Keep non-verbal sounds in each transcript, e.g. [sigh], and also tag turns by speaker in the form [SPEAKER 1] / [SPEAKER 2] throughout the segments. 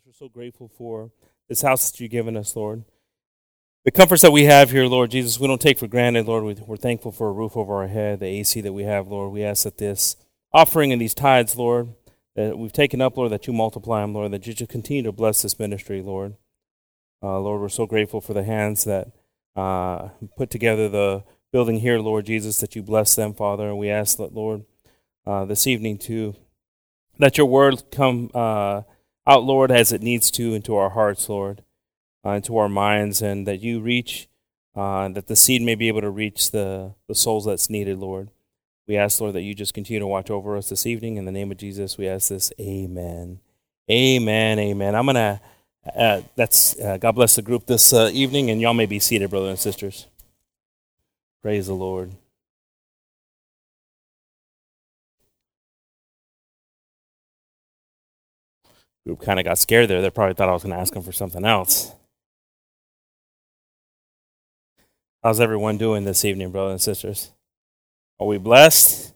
[SPEAKER 1] Jesus, we're so grateful for this house that you've given us, Lord. The comforts that we have here, Lord Jesus, we don't take for granted, Lord. We're thankful for a roof over our head, the AC that we have, Lord. We ask that this offering and these tithes, Lord, that we've taken up, Lord, that you multiply them, Lord, that you just continue to bless this ministry, Lord. Uh, Lord, we're so grateful for the hands that uh, put together the building here, Lord Jesus, that you bless them, Father. And we ask that, Lord, uh, this evening to let your word come uh, out, Lord, as it needs to into our hearts, Lord, uh, into our minds, and that you reach, uh, that the seed may be able to reach the, the souls that's needed, Lord. We ask, Lord, that you just continue to watch over us this evening. In the name of Jesus, we ask this. Amen. Amen. Amen. I'm going to, uh, that's, uh, God bless the group this uh, evening, and y'all may be seated, brothers and sisters. Praise the Lord. Group kind of got scared there. They probably thought I was going to ask them for something else. How's everyone doing this evening, brothers and sisters? Are we blessed?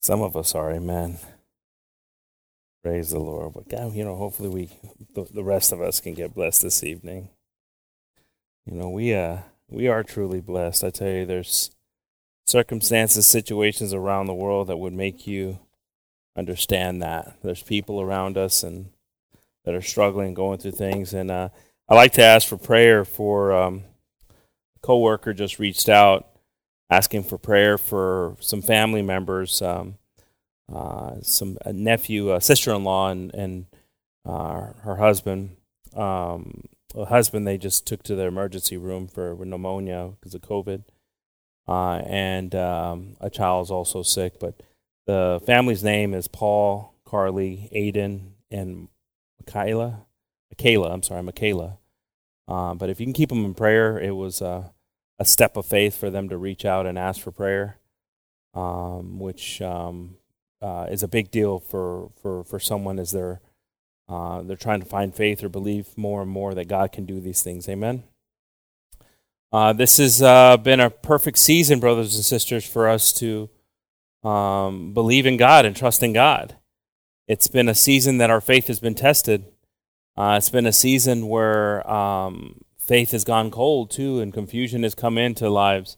[SPEAKER 1] Some of us are, amen. Praise the Lord. But God, you know, hopefully we, the, the rest of us, can get blessed this evening. You know, we uh, we are truly blessed. I tell you, there's circumstances, situations around the world that would make you understand that there's people around us and that are struggling, going through things. And uh, I like to ask for prayer for um, a coworker just reached out asking for prayer for some family members, um, uh, some a nephew, a sister-in-law, and and uh, her husband. Um, a husband they just took to the emergency room for pneumonia because of COVID, uh, and um, a child is also sick, but the family's name is Paul, Carly, Aiden, and Michaela. Michaela, I'm sorry, Michaela. Um, but if you can keep them in prayer, it was a step of faith for them to reach out and ask for prayer, um, which um, uh, is a big deal for, for, for someone as they're uh, they're trying to find faith or believe more and more that God can do these things. Amen. Uh, this has uh, been a perfect season, brothers and sisters, for us to um, believe in God and trust in God. It's been a season that our faith has been tested. Uh, it's been a season where um, faith has gone cold too, and confusion has come into lives.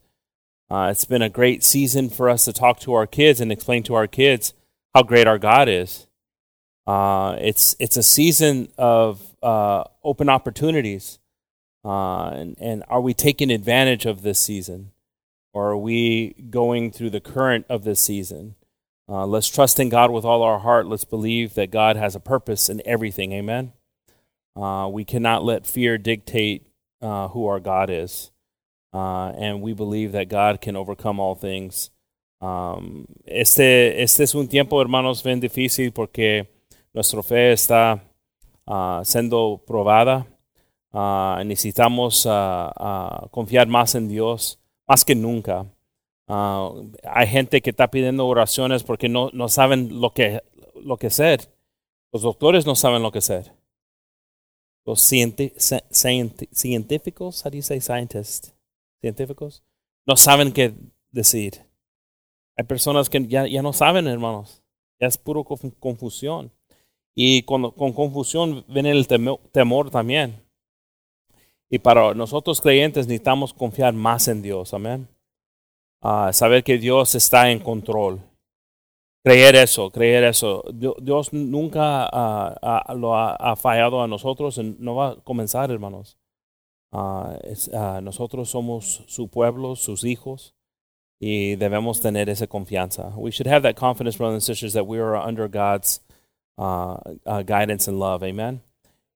[SPEAKER 1] Uh, it's been a great season for us to talk to our kids and explain to our kids how great our God is. Uh, it's it's a season of uh, open opportunities, uh, and and are we taking advantage of this season? Or are we going through the current of this season? Uh, let's trust in God with all our heart. Let's believe that God has a purpose in everything. Amen. Uh, we cannot let fear dictate uh, who our God is. Uh, and we believe that God can overcome all things. Um, este, este es un tiempo, hermanos, bien difícil porque nuestra fe está uh, siendo probada. Uh, necesitamos confiar más en Dios más que nunca. Uh, hay gente que está pidiendo oraciones porque no, no saben lo que, lo que hacer. Los doctores no saben lo que hacer. Los científicos, how do you scientists? Científicos, no saben qué decir. Hay personas que ya, ya no saben, hermanos. Ya es puro confusión. Y con, con confusión viene el temor también. Y para nosotros creyentes necesitamos confiar más en Dios, amén. Uh, saber que Dios está en control. Creer eso, creer eso. Dios nunca uh, uh, lo ha, fallado a nosotros no va a comenzar, hermanos. Es, nosotros somos su pueblo, sus hijos, y debemos tener esa confianza. We should have that confidence, brothers and sisters, that we are under God's guidance and love. Amen.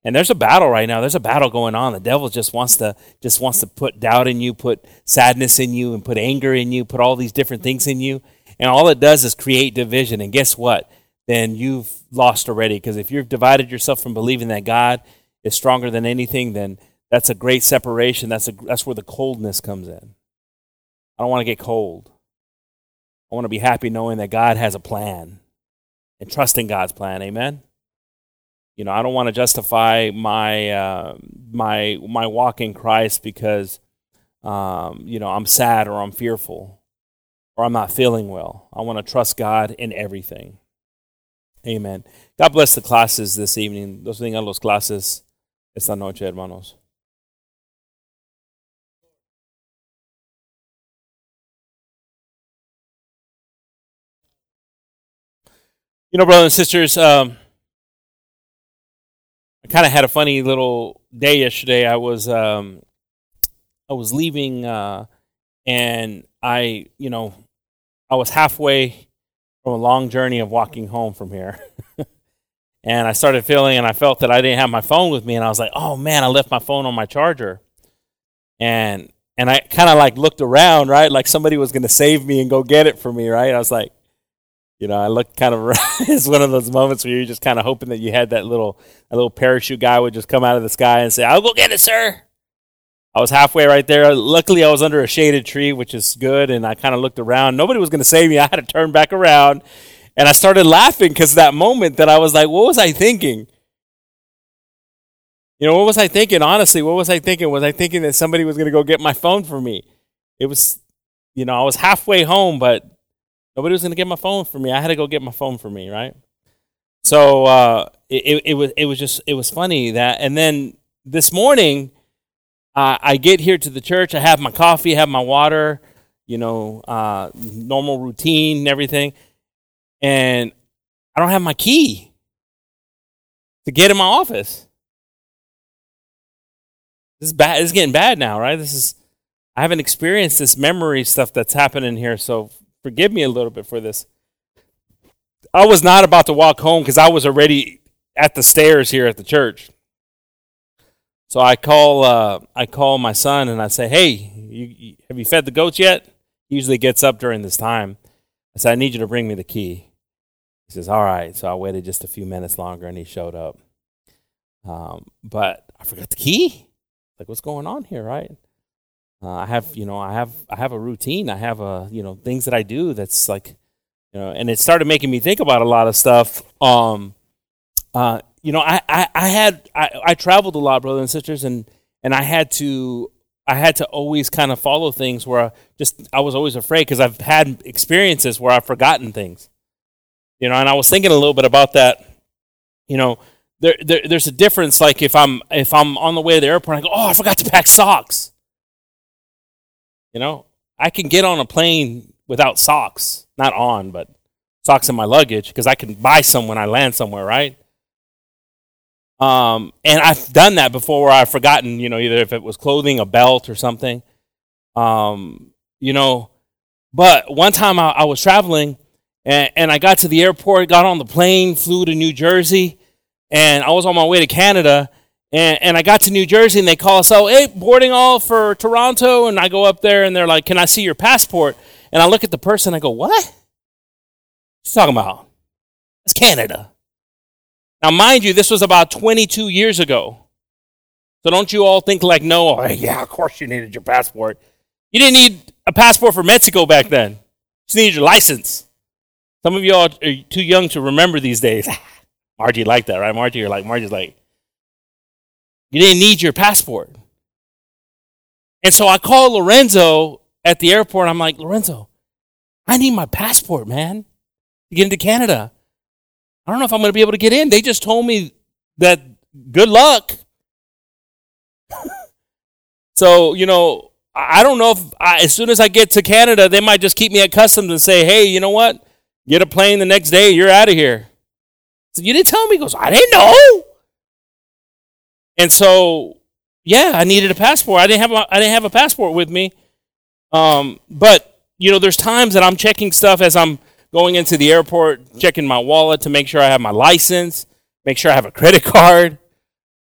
[SPEAKER 1] And there's a battle right now. There's a battle going on. The devil just wants to just wants to put doubt in you, put sadness in you, and put anger in you, put all these different things in you. And all it does is create division. And guess what? Then you've lost already. Because if you've divided yourself from believing that God is stronger than anything, then that's a great separation. That's a, that's where the coldness comes in. I don't want to get cold. I want to be happy knowing that God has a plan and trusting God's plan. Amen. You know, I don't want to justify my uh, my my walk in Christ because um, you know I'm sad or I'm fearful or I'm not feeling well. I want to trust God in everything. Amen. God bless the classes this evening. Los vengan los clases esta noche, hermanos. You know, brothers and sisters, um, kind of had a funny little day yesterday. I was um, I was leaving, uh, and I, you know, I was halfway from a long journey of walking home from here. [laughs] and I started feeling, and I felt that I didn't have my phone with me, and I was like, "Oh man, I left my phone on my charger." And and I kind of like looked around, right, like somebody was going to save me and go get it for me, right? I was like, you know, I looked kind of [laughs] it's one of those moments where you're just kind of hoping that you had that little a little parachute guy would just come out of the sky and say, "I'll go get it, sir." I was halfway right there. Luckily, I was under a shaded tree, which is good, and I kind of looked around. Nobody was going to save me. [laughs] I had to turn back around, and I started laughing because that moment that I was like, "What was I thinking?" You know, what was I thinking? Honestly, what was I thinking? Was I thinking that somebody was going to go get my phone for me? It was, you know, I was halfway home, but Nobody was going to get my phone for me. I had to go get my phone for me, right? So uh, it, it, was it was just it was funny that, and then this morning, uh, I get here to the church. I have my coffee, have my water, you know, uh, normal routine and everything, and I don't have my key to get in my office. This is bad. This is getting bad now, right? This is I haven't experienced this memory stuff that's happening here, so forgive me a little bit for this. I was not about to walk home because I was already at the stairs here at the church. So I call uh, I call my son and I say, "Hey, you, you, have you fed the goats yet?" He usually gets up during this time. I said, "I need you to bring me the key." He says, "All right." So I waited just a few minutes longer and he showed up. Um, but I forgot the key. Like, what's going on here, right? Uh, I have, you know, I have, I have a routine. I have a, you know, things that I do. That's like, you know, and it started making me think about a lot of stuff. Um, uh, you know, I, I, I had, I, I traveled a lot, brothers and sisters, and and I had to, I had to always kind of follow things where I just, I was always afraid because I've had experiences where I've forgotten things. You know, and I was thinking a little bit about that. You know, there, there there's a difference. Like if I'm if I'm on the way to the airport, I go, oh, I forgot to pack socks you know, I can get on a plane without socks, not on, but socks in my luggage because I can buy some when I land somewhere, right? Um, and I've done that before where I've forgotten, you know, either if it was clothing, a belt, or something. Um, you know, but one time I, I was traveling and, and I got to the airport, got on the plane, flew to New Jersey, and I was on my way to Canada and, and I got to New Jersey and they call us, oh, hey, boarding all for Toronto. And I go up there and they're like, can I see your passport? And I look at the person, I go, what? What you talking about? It's Canada. Now, mind you, this was about 22 years ago. So don't you all think like, no, oh, [laughs] yeah, of course you needed your passport. You didn't need a passport for Mexico back then. You just needed your license. Some of you all are too young to remember these days. [laughs] Margie liked that, right? Margie, you're like, Margie's like, you didn't need your passport. And so I called Lorenzo at the airport. I'm like, Lorenzo, I need my passport, man, to get into Canada. I don't know if I'm going to be able to get in. They just told me that good luck. [laughs] so, you know, I don't know if I, as soon as I get to Canada, they might just keep me at customs and say, hey, you know what? Get a plane the next day. You're out of here. So you didn't tell me. He goes, I didn't know. And so, yeah, I needed a passport. I didn't have a, I didn't have a passport with me. Um, but you know, there's times that I'm checking stuff as I'm going into the airport, checking my wallet to make sure I have my license, make sure I have a credit [laughs] card.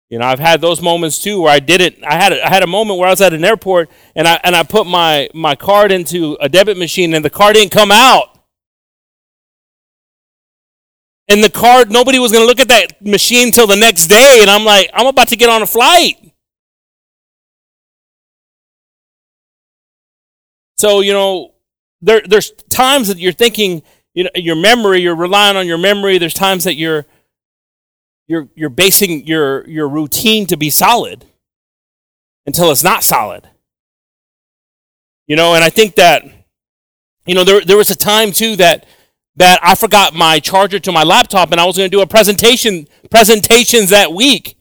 [SPEAKER 1] You know, I've had those moments too where I did it. I had a, I had a moment where I was at an airport and I and I put my my card into a debit machine and the card didn't come out and the card, nobody was going to look at that machine till the next day. And I'm like, I'm about to get on a flight. So, you know, there, there's times that you're thinking, you know, your memory, you're relying on your memory. There's times that you're, you're, you're basing your, your routine to be solid until it's not solid. You know, and I think that, you know, there, there was a time too that that I forgot my charger to my laptop and I was going to do a presentation presentations that week.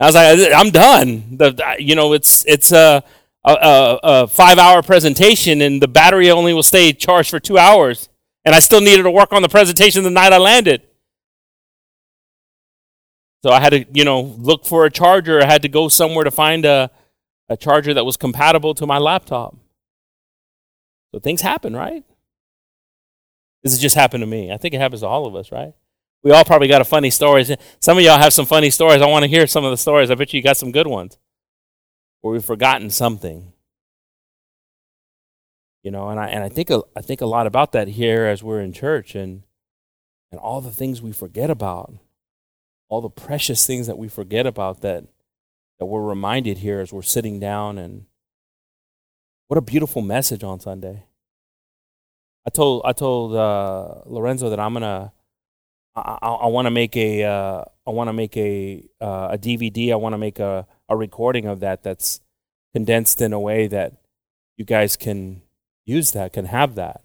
[SPEAKER 1] I was like, I'm done. The, you know, it's it's a, a, a five hour presentation and the battery only will stay charged for two hours. And I still needed to work on the presentation the night I landed. So I had to, you know, look for a charger. I had to go somewhere to find a, a charger that was compatible to my laptop. So things happen, right? This has just happened to me. I think it happens to all of us, right? We all probably got a funny stories. Some of y'all have some funny stories. I want to hear some of the stories. I bet you got some good ones. Where we've forgotten something. You know, and I and I think a, I think a lot about that here as we're in church and and all the things we forget about. All the precious things that we forget about that that we're reminded here as we're sitting down and what a beautiful message on Sunday. I told I told uh, Lorenzo that I'm gonna I, I, want to make a uh, I want to make a uh, a DVD. I want to make a, a recording of that that's condensed in a way that you guys can use that, can have that.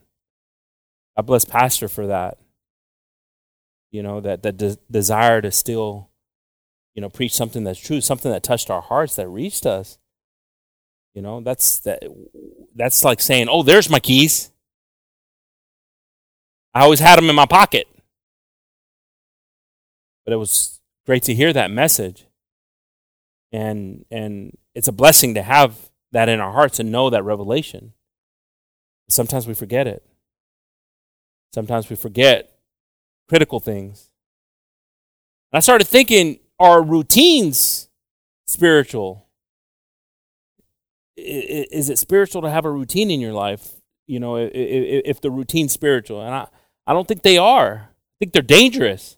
[SPEAKER 1] I bless Pastor for that. You know that that de- desire to still, you know, preach something that's true, something that touched our hearts, that reached us. You know, that's that. That's like saying, "Oh, there's my keys." I always had them in my pocket. But it was great to hear that message. And and it's a blessing to have that in our hearts and know that revelation. Sometimes we forget it. Sometimes we forget critical things. And I started thinking, are routines spiritual? Is it spiritual to have a routine in your life? You know, if the routine's spiritual. And I, I don't think they are. I think they're dangerous.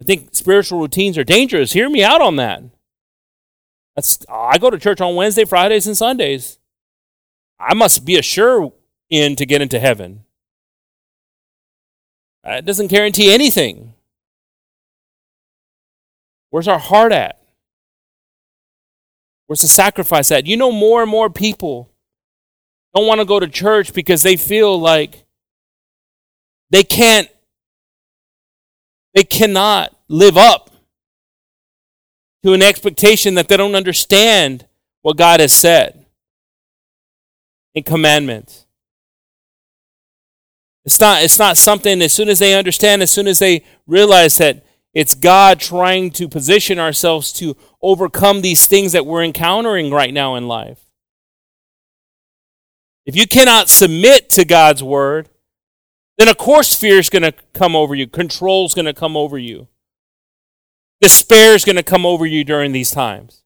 [SPEAKER 1] I think spiritual routines are dangerous. Hear me out on that. That's I go to church on Wednesday, Fridays, and Sundays. I must be a sure in to get into heaven. It doesn't guarantee anything. Where's our heart at? Where's the sacrifice at? You know, more and more people don't want to go to church because they feel like they can't they cannot live up to an expectation that they don't understand what God has said in commandments. It's not, it's not something, as soon as they understand, as soon as they realize that it's God trying to position ourselves to overcome these things that we're encountering right now in life. If you cannot submit to God's word, then of course fear is going to come over you, control is going to come over you, despair is going to come over you during these times.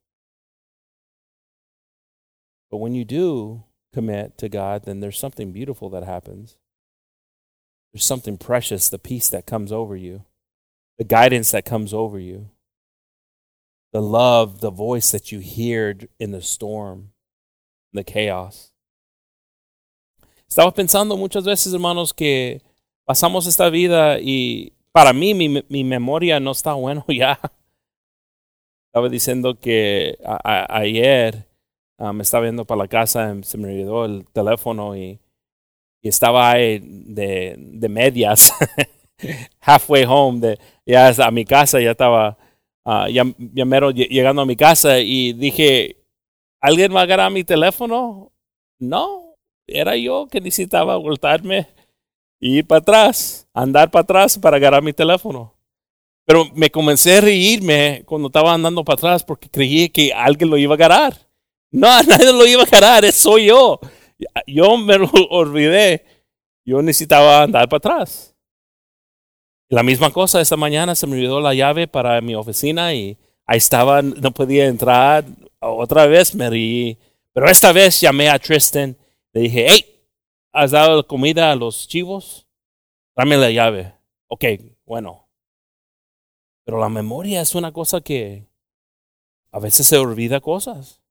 [SPEAKER 1] But when you do commit to God, then there's something beautiful that happens. There's something precious, the peace that comes over you, the guidance that comes over you, the love, the voice that you hear in the storm, the chaos. Estaba pensando muchas veces, hermanos, que pasamos esta vida y para mí mi, mi memoria no está bueno [laughs] ya. Estaba diciendo que ayer ah, me estaba viendo para la casa, se me olvidó el teléfono y, y estaba ahí de, de medias, [laughs] halfway home, de, ya a mi casa, ya estaba, uh, ya, ya mero llegando a mi casa y dije, ¿alguien va a agarrar mi teléfono? No, era yo que necesitaba voltarme y ir para atrás, andar para atrás para agarrar mi teléfono. Pero me comencé a reírme cuando estaba andando para atrás porque creí que alguien lo iba a agarrar. No, [laughs] nadie lo iba a agarrar, soy yo. Yo me lo olvidé. Yo necesitaba andar para atrás. La misma cosa, esta mañana se me olvidó la llave para mi oficina y ahí estaba, no podía entrar. Otra vez me reí. Pero esta vez llamé a Tristan le dije, hey, ¿has dado comida a los chivos? Dame la llave. Ok, bueno. Pero la memoria es una cosa que a veces se olvida cosas.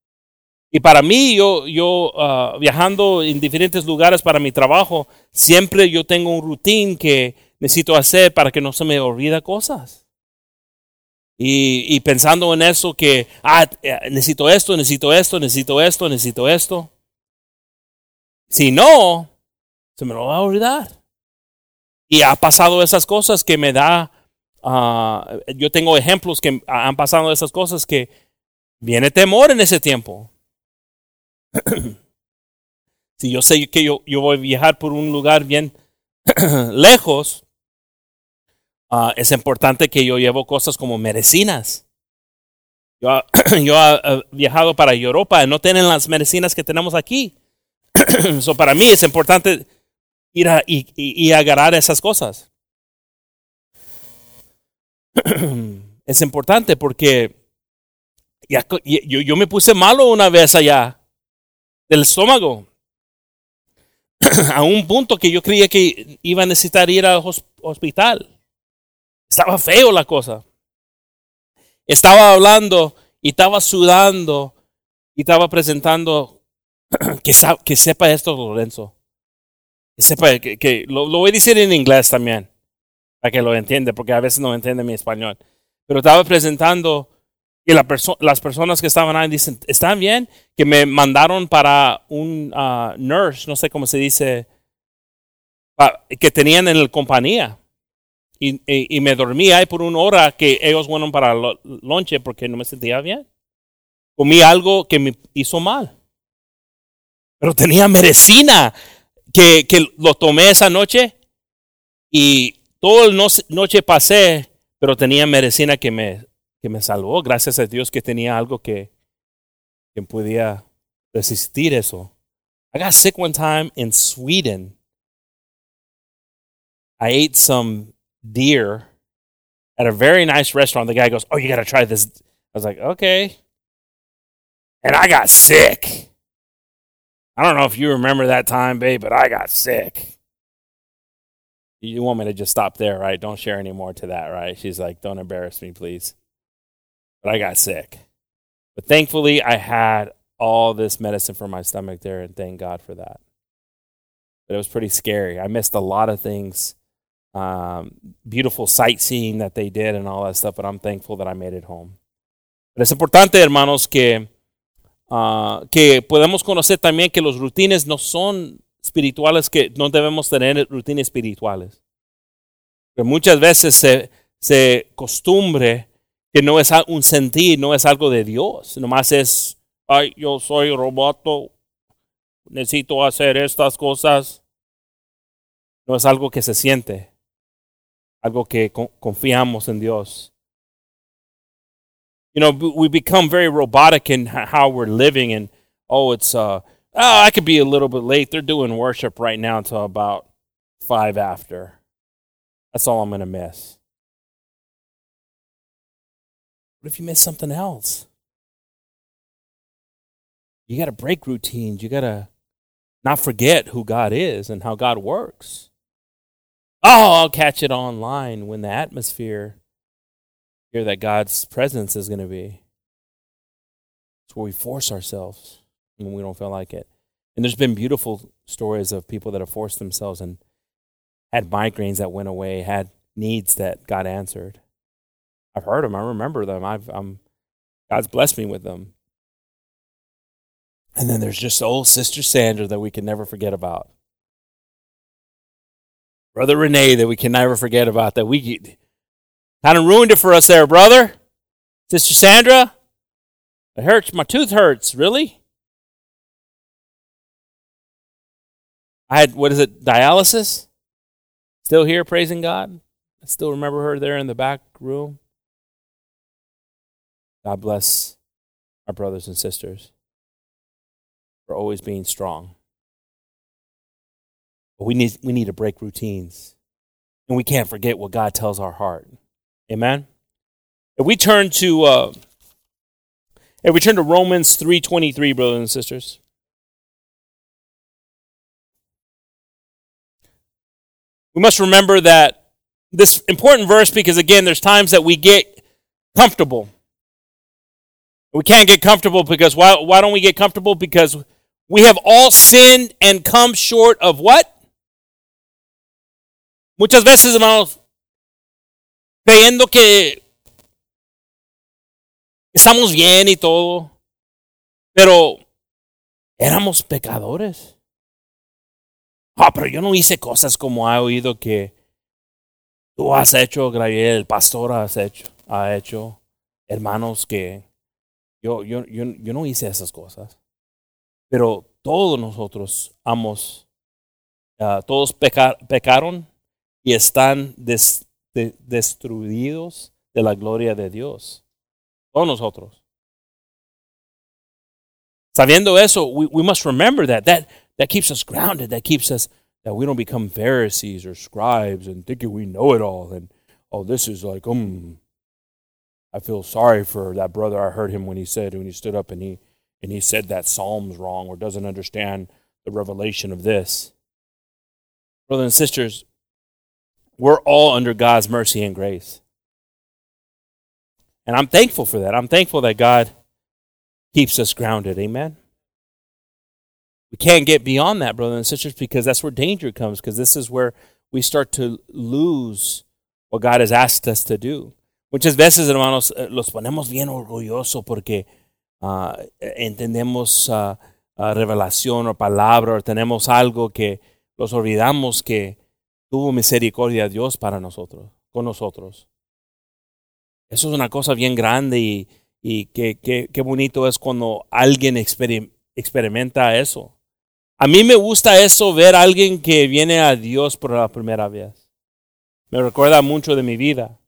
[SPEAKER 1] Y para mí, yo, yo uh, viajando en diferentes lugares para mi trabajo, siempre yo tengo un routine que necesito hacer para que no se me olvida cosas. Y, y pensando en eso que, ah, eh, necesito esto, necesito esto, necesito esto, necesito esto. Si no, se me lo va a olvidar. Y ha pasado esas cosas que me da, ah, yo tengo ejemplos que han pasado esas cosas que viene temor en ese tiempo. [clears throat] si yo sé que yo, yo voy a viajar por un lugar bien [clears throat] lejos, ah, es importante que yo llevo cosas como medicinas. Yo, [clears throat] yo he viajado para Europa y no tienen las medicinas que tenemos aquí. [clears throat] so para mí es importante ir a, y, y, agarrar esas cosas. [clears throat] es importante porque ya, yo, yo, me puse malo una vez allá del estómago. [clears throat] a un punto que yo creía que iba a necesitar ir al hospital. Estaba feo la cosa. Estaba hablando y estaba sudando y estaba presentando [clears throat] que, que sepa esto, Lorenzo sepa que, lo, voy a decir en inglés también, para que lo entienda, porque a veces no entiende mi español. Pero estaba presentando y la las personas que estaban ahí dicen, ¿están bien? Que me mandaron para un uh, nurse, no sé cómo se dice, que tenían en la compañía. Y, y, me dormí ahí por una hora que ellos fueron para el lonche porque no me sentía bien. Comí algo que me hizo mal. Pero tenía medicina que, que lo tomé esa noche y toda la noche pasé, pero tenía medicina que me, que me salvó. Gracias a Dios que tenía algo que, que podía resistir eso. I got sick one time in Sweden. I ate some deer at a very nice restaurant. The guy goes, Oh, you got to try this. I was like, Okay. And I got sick. I don't know if you remember that time, babe, but I got sick. You want me to just stop there, right? Don't share any more to that, right? She's like, don't embarrass me, please. But I got sick. But thankfully, I had all this medicine for my stomach there, and thank God for that. But it was pretty scary. I missed a lot of things, um, beautiful sightseeing that they did and all that stuff, but I'm thankful that I made it home. Pero es importante, hermanos, que Uh, que podemos conocer también que los rutines no son espirituales, que no debemos tener rutinas espirituales. Que muchas veces se, se costumbre que no es un sentir, no es algo de Dios, nomás es, ay, yo soy roboto, necesito hacer estas cosas. No es algo que se siente, algo que confiamos en Dios you know, we become very robotic in how we're living, and oh, it's uh, oh, I could be a little bit late. They're doing worship right now until about five after. That's all I'm gonna miss. What if you miss something else? You got to break routines. You got to not forget who God is and how God works. Oh, I'll catch it online when the atmosphere here that God's presence is going to be. It's where we force ourselves when we don't feel like it. And there's been beautiful stories of people that have forced themselves and had migraines that went away, had needs that God answered. I've heard them. I remember them. I've, I'm, God's blessed me with them. And then there's just old Sister Sandra that we can never forget about. Brother Renee that we can never forget about. That we Kind of ruined it for us there, brother. Sister Sandra, it hurts. My tooth hurts. Really? I had, what is it, dialysis? Still here, praising God. I still remember her there in the back room. God bless our brothers and sisters for always being strong. But we need, we need to break routines. And we can't forget what God tells our heart. Amen. If we turn to uh, if we turn to Romans three twenty three, brothers and sisters. We must remember that this important verse because again, there's times that we get comfortable. We can't get comfortable because why, why don't we get comfortable? Because we have all sinned and come short of what? Muchas veces, hermanos, creyendo que estamos bien y todo, pero éramos pecadores. Ah, pero yo no hice cosas como ha oído que Tú has hecho, Gabriel, el pastor has hecho, ha hecho, hermanos, que yo, yo, yo, yo no hice esas cosas. Pero todos nosotros hemos, uh, todos peca, pecaron y están des, de, destruidos de la gloria de Dios. Todos nosotros. Sabiendo eso, we, we must remember that. that. That keeps us grounded. That keeps us, that we don't become Pharisees or scribes and thinking we know it all. And, oh, this is like, um, I feel sorry for that brother. I heard him when he said, when he stood up and he, and he said that Psalm's wrong or doesn't understand the revelation of this. Brothers and sisters, we're all under God's mercy and grace. And I'm thankful for that. I'm thankful that God keeps us grounded. Amen. We can't get beyond that, brothers and sisters, because that's where danger comes, because this is where we start to lose what God has asked us to do. Muchas veces, hermanos, eh, los ponemos bien orgullosos porque uh, entendemos uh, revelación o palabra, o tenemos algo que los olvidamos que tuvo misericordia Dios para nosotros, con nosotros. Eso es una cosa bien grande y, y qué, bonito es cuando alguien experimenta eso. A mí me gusta eso, ver a alguien que viene a Dios por la primera vez. Me recuerda mucho de mi vida.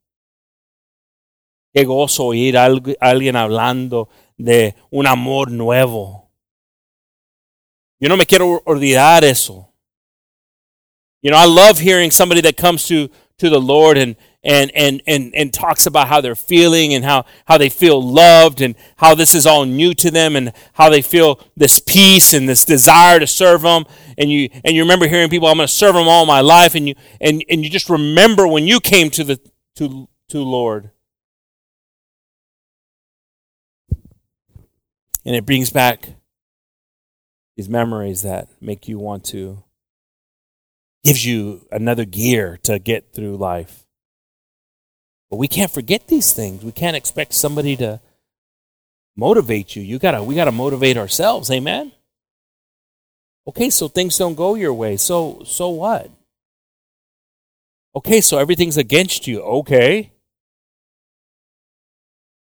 [SPEAKER 1] Qué gozo oír a alguien hablando de un amor nuevo. Yo no me quiero olvidar eso. You know, I love hearing somebody that comes to, to the Lord and, and, and, and, and talks about how they're feeling and how, how they feel loved and how this is all new to them and how they feel this peace and this desire to serve them. And you, and you remember hearing people, I'm going to serve them all my life. And you, and, and you just remember when you came to the, to, to Lord. And it brings back these memories that make you want to, gives you another gear to get through life. But we can't forget these things. We can't expect somebody to motivate you. You gotta we gotta motivate ourselves, amen? Okay, so things don't go your way. So so what? Okay, so everything's against you. Okay.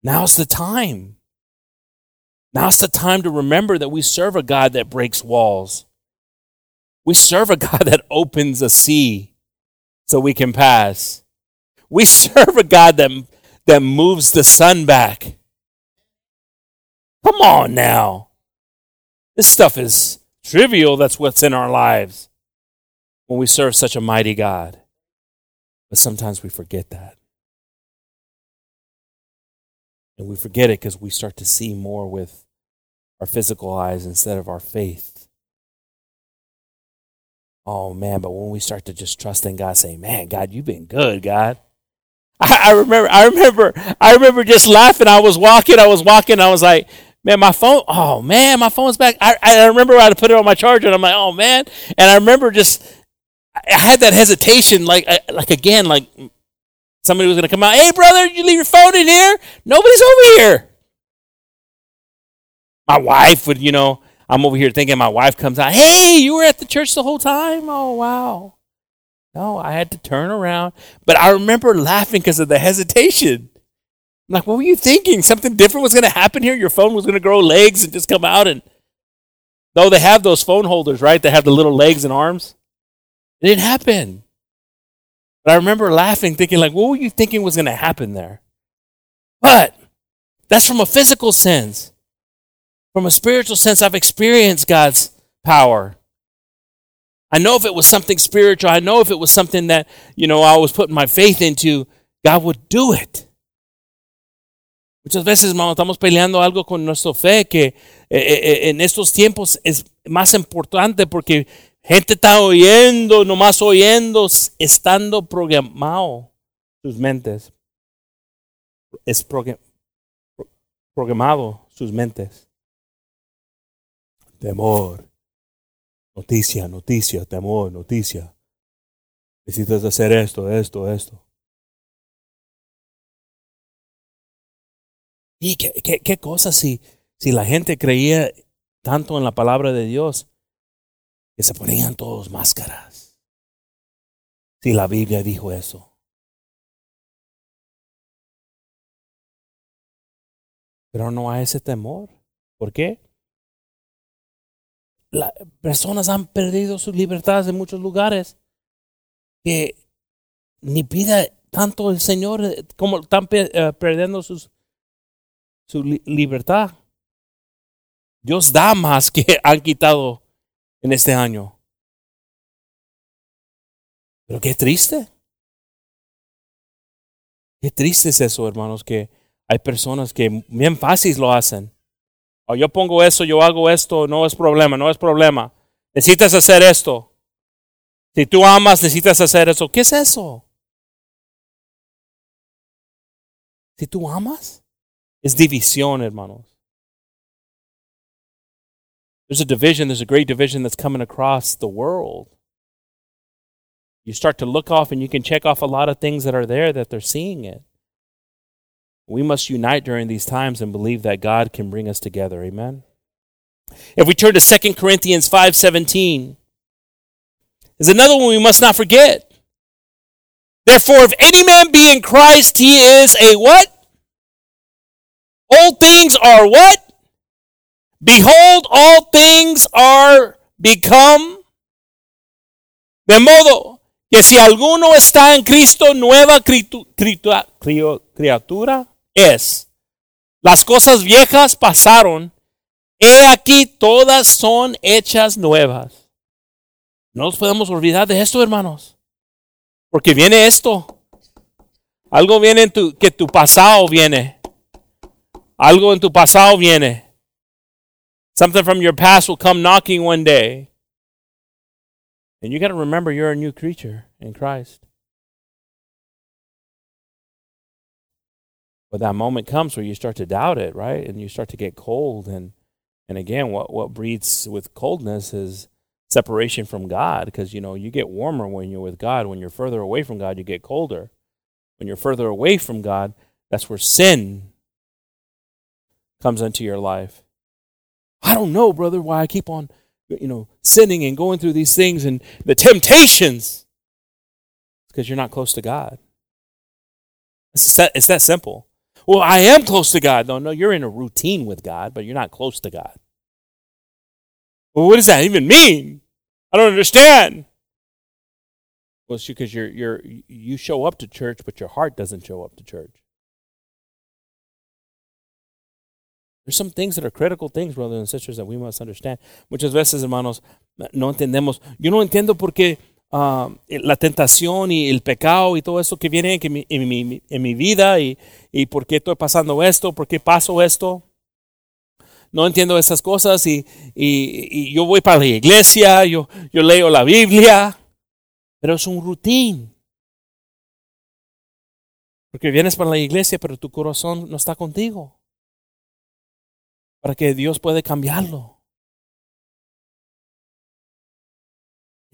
[SPEAKER 1] Now's the time. Now's the time to remember that we serve a God that breaks walls. We serve a God [laughs] that opens a sea so we can pass. We [laughs] serve a God that, that moves the sun back. Come on now. This stuff is trivial. That's what's in our lives when we serve such a mighty God. But sometimes we forget that. And we forget it because we start to see more with our physical eyes instead of our faith. Oh man, but when we start to just trust in God, say, Man, God, you've been good, God. I, remember, I remember, I remember just laughing. I was walking, I was walking, I was like, man, my phone, oh man, my phone's back. I, I remember I had to put it on my charger, and I'm like, oh man. And I remember just, I had that hesitation, like, uh, like again, like somebody was to come out, hey brother, you leave your phone in here? Nobody's over here. My wife would, you know, I'm over here thinking my wife comes out, hey, you were at the church the whole time? Oh, wow. No, I had to turn around. But I remember laughing because of the hesitation. I'm like, what were you thinking? Something different was going to happen here? Your phone was going to grow legs and just come out and. Though they have those phone holders, right? They have the little legs and arms. It didn't happen. But I remember laughing, thinking, like, what were you thinking was going to happen there? But that's from a physical sense. From a spiritual sense, I've experienced God's power. I know if it was something spiritual, I know if it was something that, you know, I was putting my faith into, God would do it. Muchas veces, hermano, estamos peleando algo con nuestra fe que eh, eh, eh, en estos tiempos es más importante porque gente está oyendo, nomás oyendo, estando programado sus mentes. Es programado sus mentes temor. Noticia, noticia, temor, noticia. Necesitas hacer esto, esto, esto. ¿Y qué, qué, qué cosa si, si la gente creía tanto en la palabra de Dios que se ponían todos máscaras? Si la Biblia dijo eso. Pero no hay ese temor. ¿Por qué? Las personas han perdido sus libertades en muchos lugares que ni pida tanto el Señor eh, como están eh, perdiendo sus, su libertad. Dios da más que [laughs] han quitado en este año. Pero qué triste. Qué triste es eso, hermanos, que hay personas que bien fácil lo hacen. O yo pongo eso, yo hago esto, no es problema, no es problema. Necesitas hacer esto. Si tú amas, necesitas hacer eso. ¿Qué es eso? Si tú amas, es división, hermanos. There's a division, there's a great division that's coming across the world. You start to look off and you can check off a lot of things that are there that they're seeing it. We must unite during these times and believe that God can bring us together. Amen. If we turn to 2 Corinthians 5:17, there's another one we must not forget. Therefore, if any man be in Christ, he is a what? Old things are what? Behold, all things are become. De modo que si alguno está en Cristo, nueva criatura es. Las cosas viejas pasaron. He aquí, todas son hechas nuevas. No nos podemos olvidar de esto, hermanos. Porque viene esto. Algo viene en tu, que tu pasado viene. Algo en tu pasado viene. Something from your past will come knocking one day. And you got to remember you're a new creature in Christ. But that moment comes where you start to doubt it, right? And you start to get cold. And, and again, what, what breeds with coldness is separation from God because you know you get warmer when you're with God. When you're further away from God, you get colder. When you're further away from God, that's where sin comes into your life. I don't know, brother, why I keep on, you know, sinning and going through these things and the temptations. It's because you're not close to God. It's it's that simple. Well, I am close to God. No, no, you're in a routine with God, but you're not close to God. Well, what does that even mean? I don't understand. Well, it's because you're, you're, you show up to church, but your heart doesn't show up to church. There's some things that are critical things, brothers and sisters, that we must understand. Muchas veces, hermanos, no entendemos. Yo no entiendo por qué uh, la tentación y el pecado y todo eso que viene en mi, vida y, por qué estoy pasando esto, por qué paso esto no entiendo esas cosas y, yo voy para la iglesia, yo, leo la Biblia, pero es un routine. Porque vienes para la iglesia, pero tu corazón no está contigo. Para que Dios pueda cambiarlo.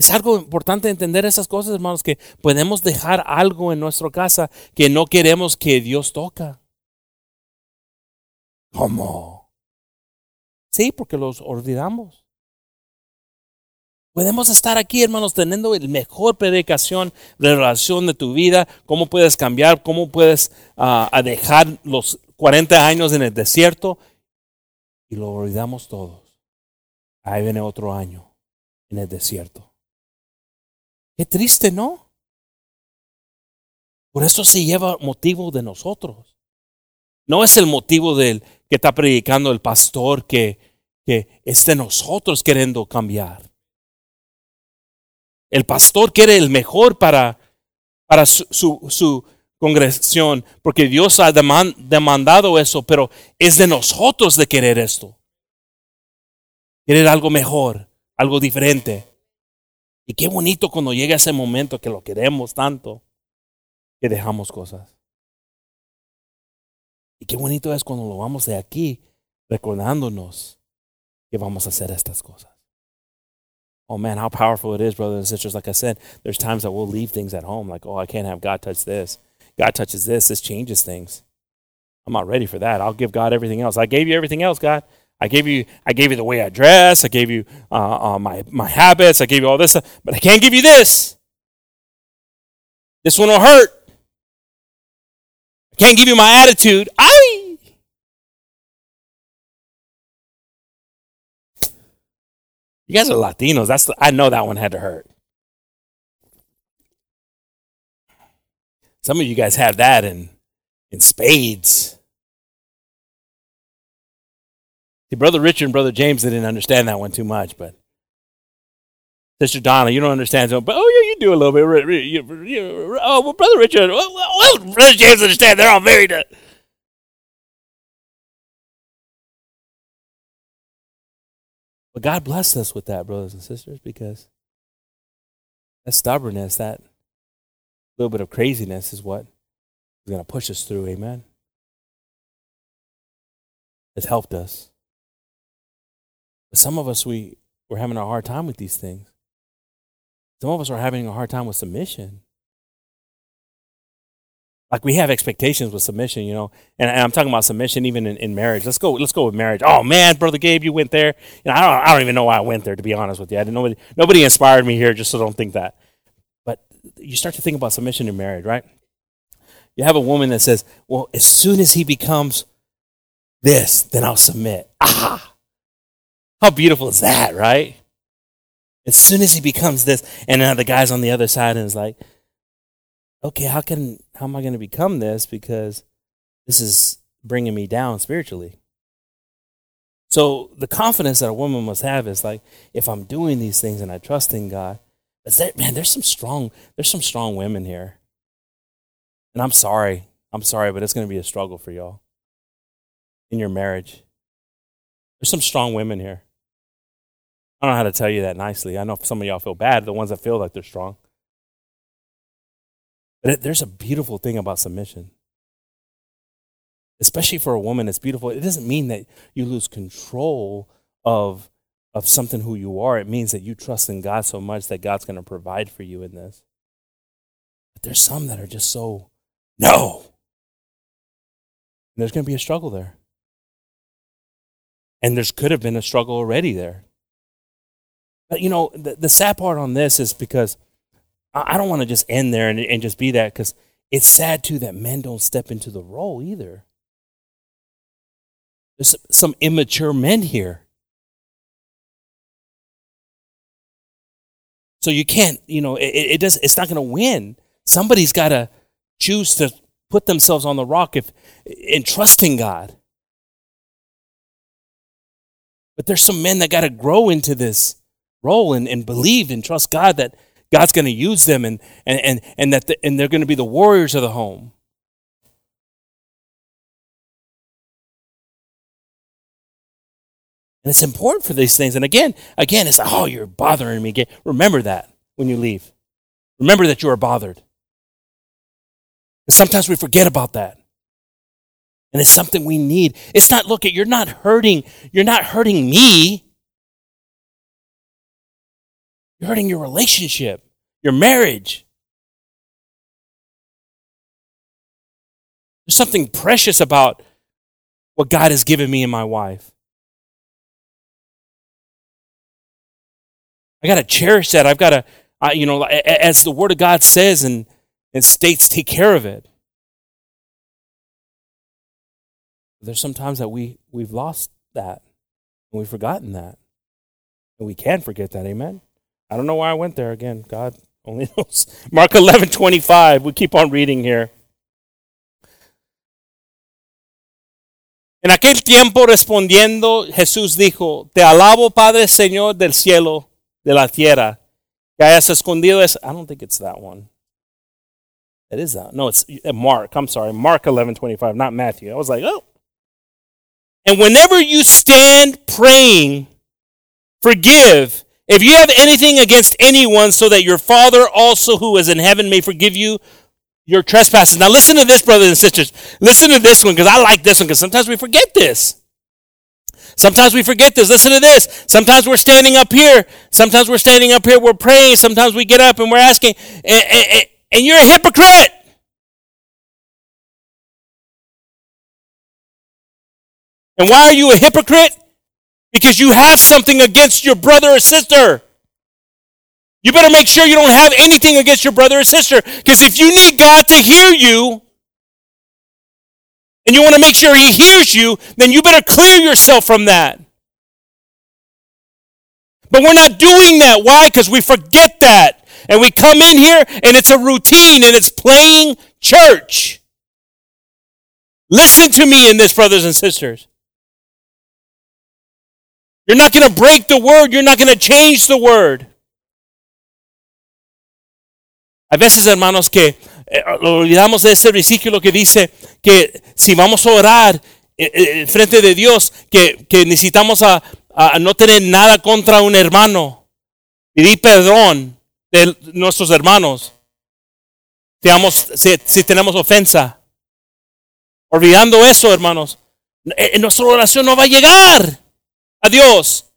[SPEAKER 1] Es algo importante entender esas cosas, hermanos, que podemos dejar algo en nuestra casa que no queremos que Dios toca. ¿Cómo? Sí, porque los olvidamos. Podemos estar aquí, hermanos, teniendo el mejor predicación de relación de tu vida, cómo puedes cambiar, cómo puedes uh, dejar los 40 años en el desierto y lo olvidamos todos. Ahí viene otro año en el desierto. Qué triste, ¿no? Por eso se lleva motivo de nosotros. No es el motivo del que está predicando el pastor que, que es de nosotros queriendo cambiar. El pastor quiere el mejor para, para su, su, congregación, porque Dios ha demandado eso, pero es de nosotros de querer esto. Querer algo mejor, algo diferente. Y qué bonito cuando llega ese momento que lo queremos tanto, que dejamos cosas. Y qué bonito es cuando lo vamos de aquí recordándonos que vamos a hacer estas cosas. Oh man, how powerful it is, brothers and sisters. Like I said, there's times that we'll leave things at home, like, oh, I can't have God touch this. God touches this, this changes things. I'm not ready for that. I'll give God everything else. I gave you everything else, God. I gave you, I gave you the way I dress. I gave you uh, uh, my, my habits. I gave you all this but I can't give you this. This one will hurt. I can't give you my attitude. I. You guys are Latinos. That's the, I know that one had to hurt. Some of you guys have that in in spades. See, Brother Richard and Brother James didn't understand that one too much, but Sister Donna, you don't understand. So, but oh yeah, you do a little bit. You, you, oh, well, Brother Richard, well, well, Brother James understand. They're all married. Uh. But God blessed us with that, brothers and sisters, because that stubbornness, that little bit of craziness is what is going to push us through. Amen. It's helped us. But some of us, we, we're having a hard time with these things. Some of us are having a hard time with submission. Like we have expectations with submission, you know, and, and I'm talking about submission even in, in, marriage. Let's go. Let's go with marriage. Oh man, brother Gabe, you went there. You know, I don't. I don't even know why I went there. To be honest with you, I didn't. Nobody. Nobody inspired me here. Just so don't think that. But you start to think about submission in marriage, right? You have a woman that says, "Well, as soon as he becomes this, then I'll submit." Ah, how beautiful is that, right? As soon as he becomes this, and now the guy's on the other side and is like, okay, how can how am I going to become this because this is bringing me down spiritually. So the confidence that a woman must have is like, if I'm doing these things and I trust in God, that man? There's some strong there's some strong women here, and I'm sorry, I'm sorry, but it's going to be a struggle for y'all in your marriage. There's some strong women here. I don't know how to tell you that nicely. I know some of y'all feel bad, the ones that feel like they're strong. But it, there's a beautiful thing about submission. Especially for a woman, it's beautiful. It doesn't mean that you lose control of, of something who you are. It means that you trust in God so much that God's going to provide for you in this. But there's some that are just so, no. And there's going to be a struggle there. And there's could have been a struggle already there. You know, the, the sad part on this is because I, I don't want to just end there and, and just be that because it's sad too that men don't step into the role either. There's some immature men here. So you can't, you know, it, it does. It's not going to win. Somebody's got to choose to put themselves on the rock if in trusting God. But there's some men that got to grow into this role and, and believe and trust God that God's going to use them and, and, and, and that the, and they're going to be the warriors of the home. And it's important for these things. And again, again, it's like, oh, you're bothering me. Again. Remember that when you leave. Remember that you are bothered. And sometimes we forget about that. And it's something we need. It's not, look at, you're not hurting, you're not hurting me. You're hurting your relationship, your marriage. There's something precious about what God has given me and my wife. I got to cherish that. I've got to, you know, as the Word of God says and, and states, take care of it. There's some times that we, we've lost that and we've forgotten that. And we can forget that. Amen. I don't know why I went there again. God only [laughs] knows. Mark 11, 25. We keep on reading here. En aquel tiempo respondiendo, Jesús dijo, Te alabo, Padre, Señor del cielo, de la tierra, que hayas escondido es. I don't think it's that one. It is that. No, it's uh, Mark. I'm sorry. Mark 11, 25, not Matthew. I was like, oh. And whenever you stand praying, forgive if you have anything against anyone, so that your Father also who is in heaven may forgive you your trespasses. Now, listen to this, brothers and sisters. Listen to this one because I like this one because sometimes we forget this. Sometimes we forget this. Listen to this. Sometimes we're standing up here. Sometimes we're standing up here. We're praying. Sometimes we get up and we're asking, and, and, and you're a hypocrite. And why are you a hypocrite? Because you have something against your brother or sister. You better make sure you don't have anything against your brother or sister. Because if you need God to hear you, and you want to make sure He hears you, then you better clear yourself from that. But we're not doing that. Why? Because we forget that. And we come in here and it's a routine and it's playing church. Listen to me in this, brothers and sisters. You're not going to break the word. You're not going to change the word. Hay veces, hermanos, que eh, olvidamos de ese versículo que dice que si vamos a orar eh, eh, en frente de Dios, que, que necesitamos a, a, no tener nada contra un hermano. Pedir perdón de nuestros hermanos. Si, si tenemos ofensa. Olvidando eso, hermanos, en nuestra oración no va a llegar a Dios.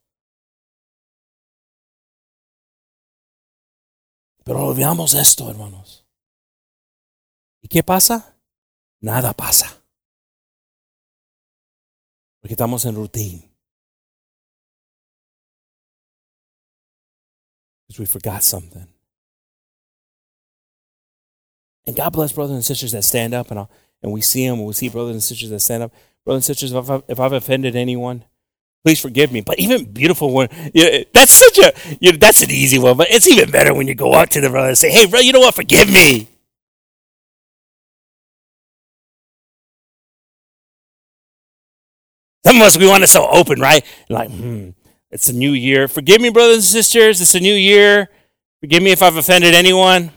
[SPEAKER 1] Pero olvidamos esto, hermanos. ¿Y qué pasa? Nada pasa. Porque estamos en routine. Because we forgot something. And God bless brothers and sisters that stand up, and, and we see them, we see brothers and sisters that stand up. Brothers and sisters, if I've, if I've offended anyone, please forgive me. But even beautiful one, you know, that's such a, you know, that's an easy one. But it's even better when you go up to the brother and say, "Hey, bro, you know what? Forgive me." Some of us we want it so open, right? Like, hmm, it's a new year. Forgive me, brothers and sisters. It's a new year. Forgive me if I've offended anyone.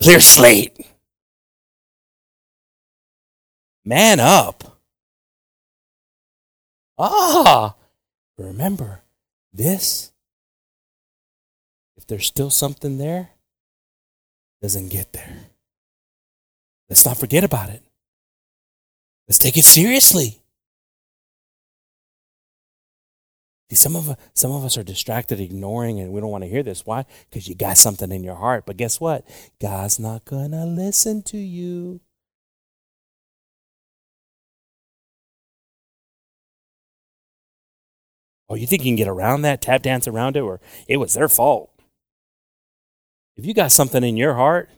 [SPEAKER 1] Clear slate. Man up. Ah, remember this. If there's still something there, doesn't get there. Let's not forget about it. Let's take it seriously. See, some of some of us are distracted, ignoring, and we don't want to hear this. Why? Because you got something in your heart. But guess what? God's not gonna listen to you. Oh, you think you can get around that, tap dance around it, or it was their fault? If you got something in your heart,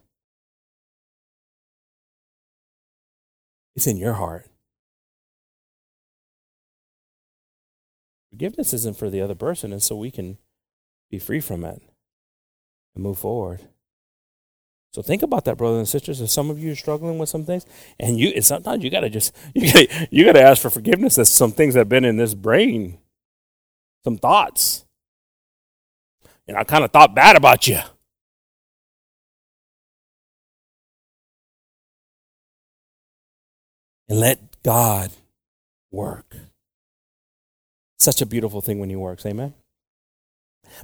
[SPEAKER 1] it's in your heart. Forgiveness isn't for the other person, and so we can be free from it and move forward. So think about that, brothers and sisters. If some of you are struggling with some things, and you, sometimes you gotta just [laughs] you gotta, you gotta ask for forgiveness. That's some things that have been in this brain some thoughts. And I kind of thought bad about you. And let God work. Such a beautiful thing when He works. Amen.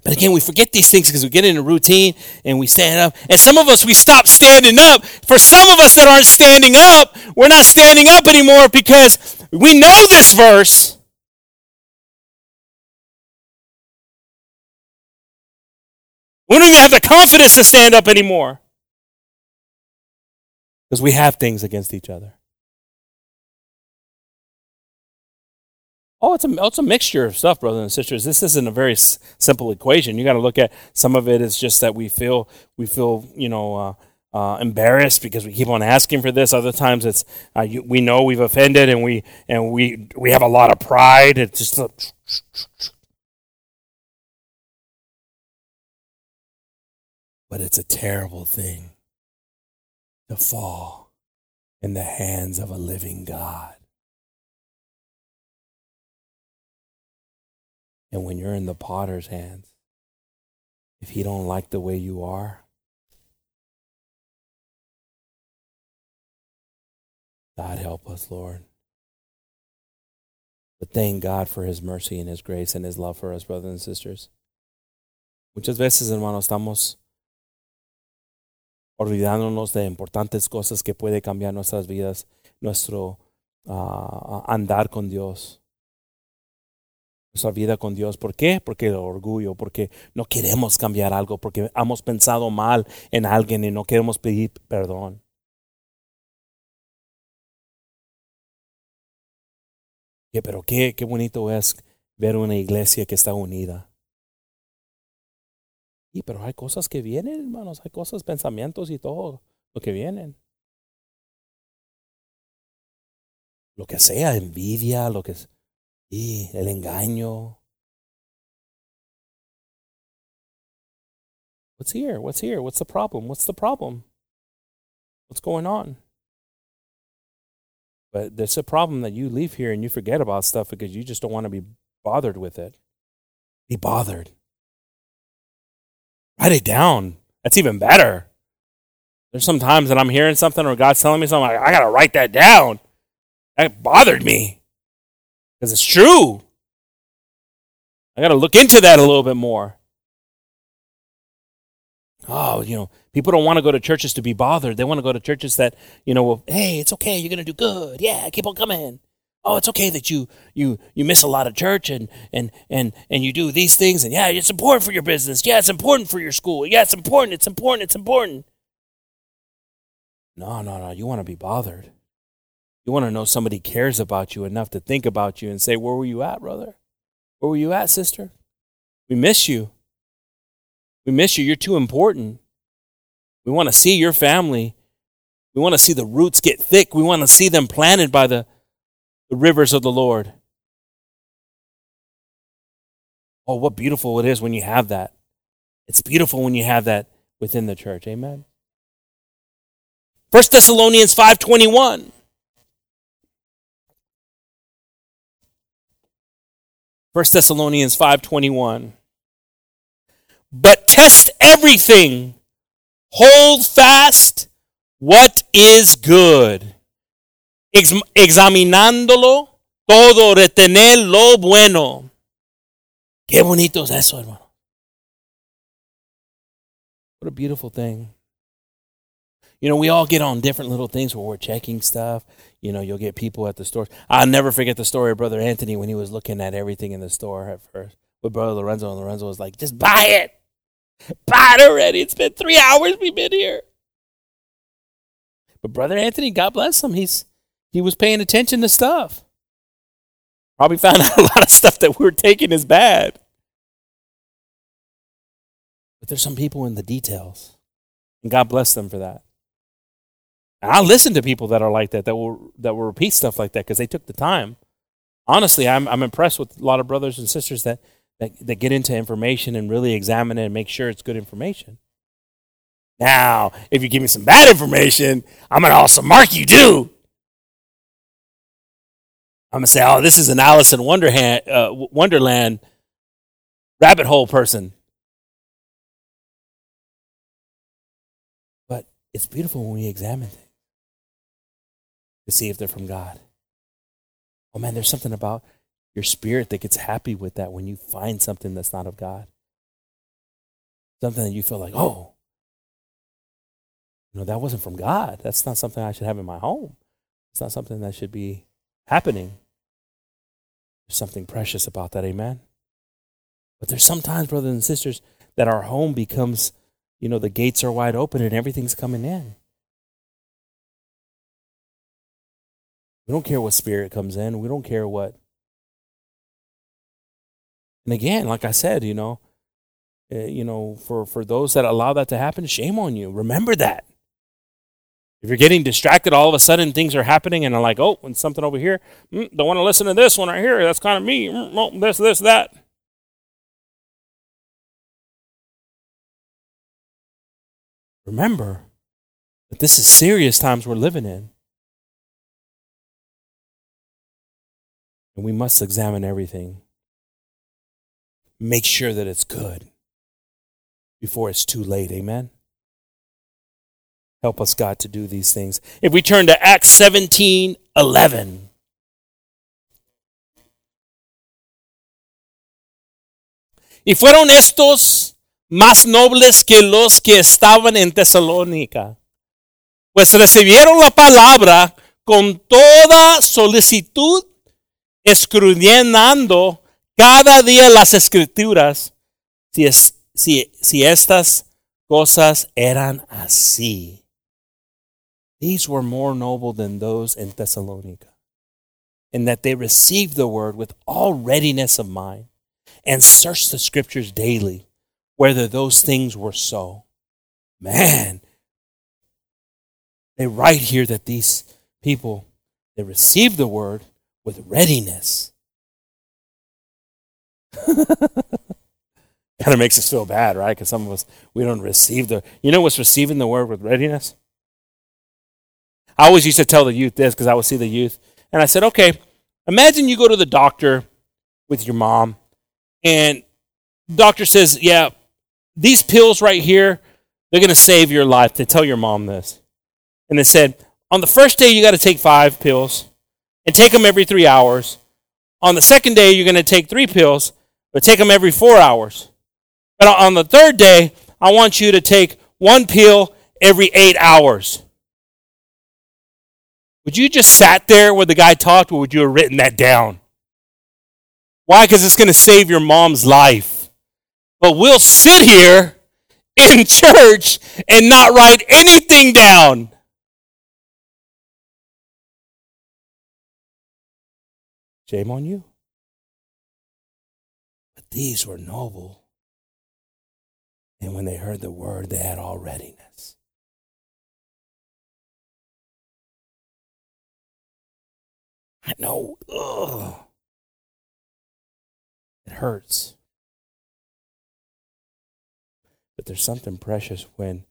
[SPEAKER 1] But again, we forget these things because we get in a routine and we stand up. And some of us, we stop standing up. For some of us that aren't standing up, we're not standing up anymore because we know this verse. We don't even have the confidence to stand up anymore. Because we have things against each other. Oh, it's a, it's a mixture of stuff, brothers and sisters. This isn't a very s- simple equation. You got to look at some of it, it is just that we feel we feel you know uh, uh, embarrassed because we keep on asking for this. Other times it's uh, you, we know we've offended and we and we we have a lot of pride. It's just a, But it's a terrible thing to fall in the hands of a living God. And when you're in the potter's hands, if he don't like the way you are, God help us, Lord. But thank God for his mercy and his grace and his love for us, brothers and sisters. Muchas veces, hermanos, estamos olvidándonos de importantes cosas que puede cambiar nuestras vidas, nuestro uh, andar con Dios, nuestra vida con Dios. ¿Por qué? Porque el orgullo, porque no queremos cambiar algo, porque hemos pensado mal en alguien y no queremos pedir perdón. Pero qué, qué bonito es ver una iglesia que está unida pero hay cosas que vienen, hermanos, hay cosas, pensamientos y todo lo que vienen. Lo que sea, envidia, lo que es, y el engaño. What's here? What's here? What's the problem? What's the problem? What's going on? But there's a problem that you leave here and you forget about stuff because you just don't want to be bothered with it. Be bothered. Write it down. That's even better. There's some times that I'm hearing something or God's telling me something, like, I got to write that down. That bothered me because it's true. I got to look into that a little bit more. Oh, you know, people don't want to go to churches to be bothered. They want to go to churches that, you know, hey, it's okay, you're to do good. Yeah, keep on coming. Oh, it's okay that you you you miss a lot of church and and and and you do these things and yeah, it's important for your business. Yeah, it's important for your school. Yeah, it's important. It's important. It's important. No, no, no. You want to be bothered. You want to know somebody cares about you enough to think about you and say, "Where were you at, brother? Where were you at, sister? We miss you." We miss you. You're too important. We want to see your family. We want to see the roots get thick. We want to see them planted by the, the rivers of the Lord. Oh, what beautiful it is when you have that. It's beautiful when you have that within the church. Amen. 1 Thessalonians 5:21 1 Thessalonians 5:21 but test everything. Hold fast what is good. Ex- examinándolo todo, retener lo bueno. Qué bonito es eso, hermano. What a beautiful thing. You know, we all get on different little things where we're checking stuff. You know, you'll get people at the store. I'll never forget the story of Brother Anthony when he was looking at everything in the store at first with Brother Lorenzo, and Lorenzo was like, just buy it. Buy it already. It's been three hours we've been here. But Brother Anthony, God bless him, he's he was paying attention to stuff. Probably found [laughs] out a lot of stuff that we were taking as bad. But there's some people in the details. And God bless them for that. And I listen to people that are like that, that will that will repeat stuff like that because they took the time. Honestly, I'm I'm impressed with a lot of brothers and sisters that that, that get into information and really examine it and make sure it's good information. Now, if you give me some bad information, I'm going to also mark you too. I'm to say, oh, this is an Alice in Wonderland, uh, Wonderland rabbit hole person. But it's beautiful when we examine things to see if they're from God. Oh man, there's something about your spirit that gets happy with that when you find something that's not of God. Something that you feel like, oh, you know, that wasn't from God. That's not something I should have in my home. It's not something that should be happening. There's something precious about that, amen? But there's sometimes, brothers and sisters, that our home becomes, you know, the gates are wide open and everything's coming in. We don't care what spirit comes in. We don't care what and again, like I said, you know, uh, you know, for for those that allow that to happen, shame on you. Remember that. If you're getting distracted, all of a sudden things are happening, and I'm like, oh, and something over here. Mm, don't want to listen to this one right here. That's kind of me. Mm, this, this, that. Remember that this is serious times we're living in. And we must examine everything make sure that it's good before it's too late. Amen. Help us, God, to do these things. If we turn to Acts 17 11. Y fueron estos más nobles que los que estaban en Tesalónica, pues recibieron la palabra con toda solicitud, escudriñando cada día las escrituras si, es, si, si estas cosas eran así. These were more noble than those in Thessalonica, in that they received the word with all readiness of mind and searched the scriptures daily whether those things were so. Man, they write here that these people, they received the word with readiness [laughs] Kind of makes us feel bad, right? Because some of us, we don't receive the, you know what's receiving the word with readiness? I always used to tell the youth this because I would see the youth. And I said, okay, imagine you go to the doctor with your mom and doctor says, yeah, these pills right here, they're going to save your life. To tell your mom this. And they said, on the first day, you got to take five pills and take them every three hours. On the second day, you're going to take three pills, but take them every four hours. But on the third day, I want you to take one pill every eight hours. Would you just sat there where the guy talked, or would you have written that down? Why? Because it's going to save your mom's life. But we'll sit here in [laughs] church and not write anything down. Shame on you. But these were noble. And when they heard the word, they had all readiness. I know. Ugh. It hurts. But there's something precious when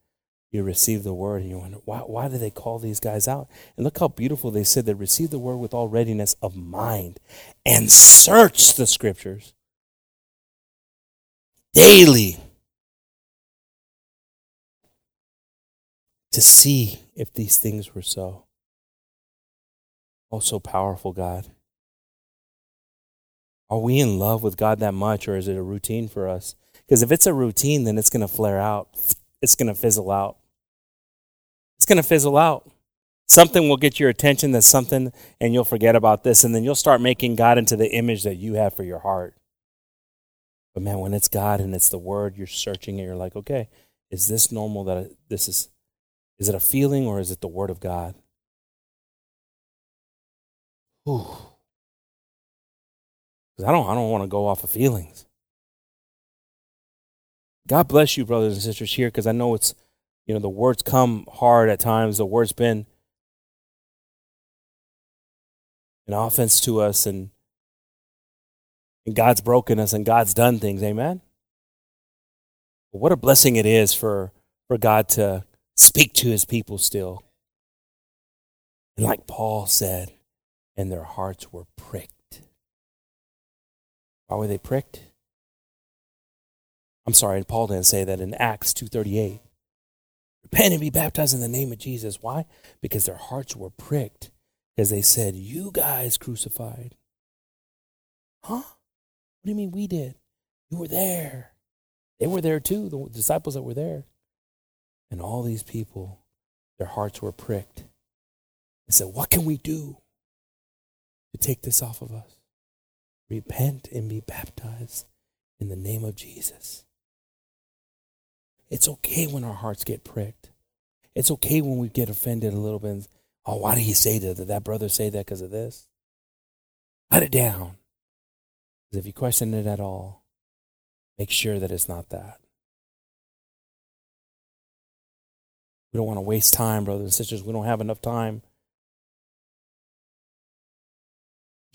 [SPEAKER 1] you receive the word and you wonder, why, why do they call these guys out? And look how beautiful they said they received the word with all readiness of mind and search the scriptures daily to see if these things were so. Oh, so powerful, God. Are we in love with God that much, or is it a routine for us? Because if it's a routine, then it's going to flare out, it's going to fizzle out. It's going to fizzle out. Something will get your attention, that's something, and you'll forget about this, and then you'll start making God into the image that you have for your heart. But man, when it's God and it's the Word, you're searching and you're like, okay, is this normal that this is, is it a feeling or is it the Word of God? Ooh. Because I don't, I don't want to go off of feelings. God bless you, brothers and sisters, here, because I know it's you know, the words come hard at times. The word's been an offense to us, and, and God's broken us, and God's done things. Amen? But what a blessing it is for, for God to speak to his people still. And like Paul said, and their hearts were pricked. Why were they pricked? I'm sorry, Paul didn't say that in Acts 238. Repent and be baptized in the name of Jesus. Why? Because their hearts were pricked because they said, You guys crucified. Huh? What do you mean we did? You were there. They were there too, the disciples that were there. And all these people, their hearts were pricked. They said, What can we do to take this off of us? Repent and be baptized in the name of Jesus. It's okay when our hearts get pricked. It's okay when we get offended a little bit. Oh, why did he say that? Did that brother say that because of this? Let it down. Because if you question it at all, make sure that it's not that. We don't want to waste time, brothers and sisters. We don't have enough time.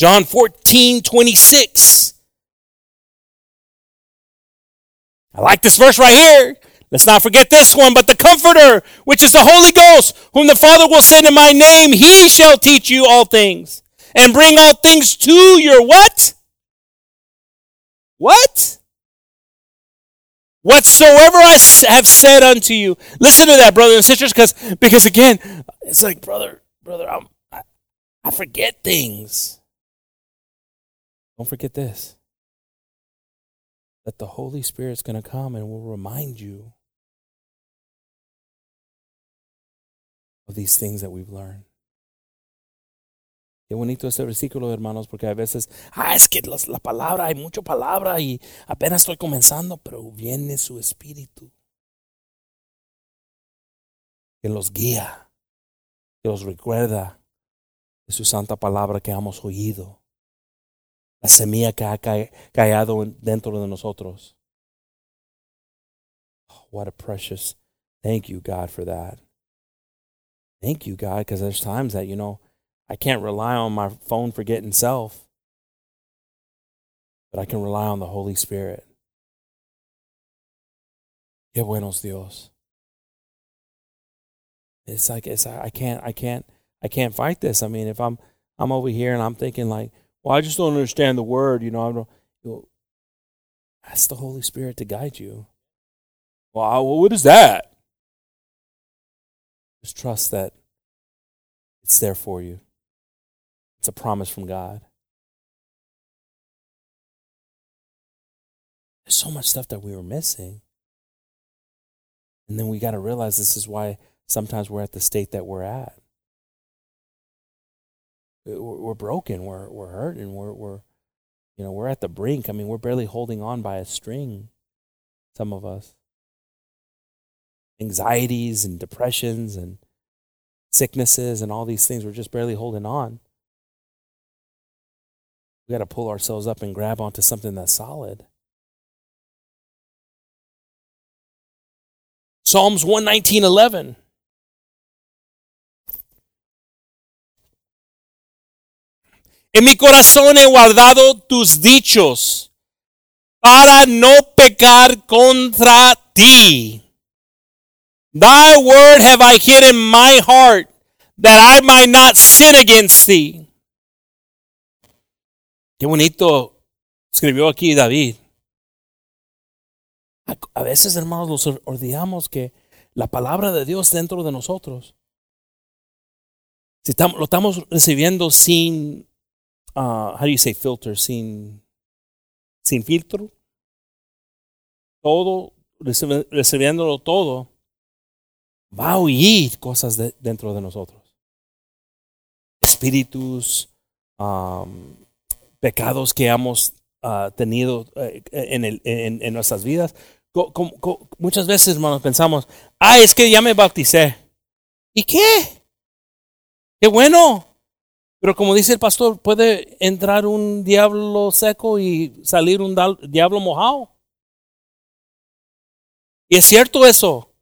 [SPEAKER 1] John 14, 26. I like this verse right here. Let's not forget this one, but the Comforter, which is the Holy Ghost, whom the Father will send in my name, he shall teach you all things and bring all things to your what? What? Whatsoever I have said unto you. Listen to that, brothers and sisters, because because again, it's like, brother, brother, I'm, I, I forget things. Don't forget this that the Holy Spirit's going to come and will remind you of these things that we've learned. Qué bonito ese versículo, hermanos, porque a veces, ah, es que los, la palabra, hay mucha palabra y apenas estoy comenzando, pero viene su espíritu que los guía, que los recuerda de su santa palabra que hemos oído, la semilla que ha caído dentro de nosotros. Oh, what a precious, thank you, God, for that. Thank you, God, because there's times that, you know, I can't rely on my phone forgetting self, but I can rely on the Holy Spirit. Qué buenos Dios. It's like it's I can't I can't I can't fight this. I mean, if I'm I'm over here and I'm thinking like, well, I just don't understand the word, you know. I don't. Ask the Holy Spirit to guide you. Well, what is that? Just trust that it's there for you. It's a promise from God. There's so much stuff that we were missing. And then we got to realize this is why sometimes we're at the state that we're at. Uh, we're broken. We're we're hurting. We're we're you know we're at the brink. I mean, we're barely holding on by a string. Some of us anxieties and depressions and sicknesses and all these things. We're just barely holding on. We got to pull ourselves up and grab onto something that's solid. Psalms 119:11 En mi corazón he guardado tus dichos para no pecar contra ti. Thy word have I hid in my heart that I might not sin against thee. Qué bonito escribió aquí David. A veces, hermanos, nos olvidamos que la palabra de Dios dentro de nosotros, estamos, lo estamos recibiendo sin, uh, how do you say filter, sin, sin filtro, todo, recibiéndolo todo, va a oír cosas de, dentro de nosotros. Espíritus, pecados que hemos uh, tenido uh, en, en, nuestras vidas. Muchas veces, hermanos, pensamos, ah, es que ya me bauticé. ¿Y qué? Qué bueno. Pero como dice el pastor, puede entrar un diablo seco y salir un diablo mojado. Y es cierto eso.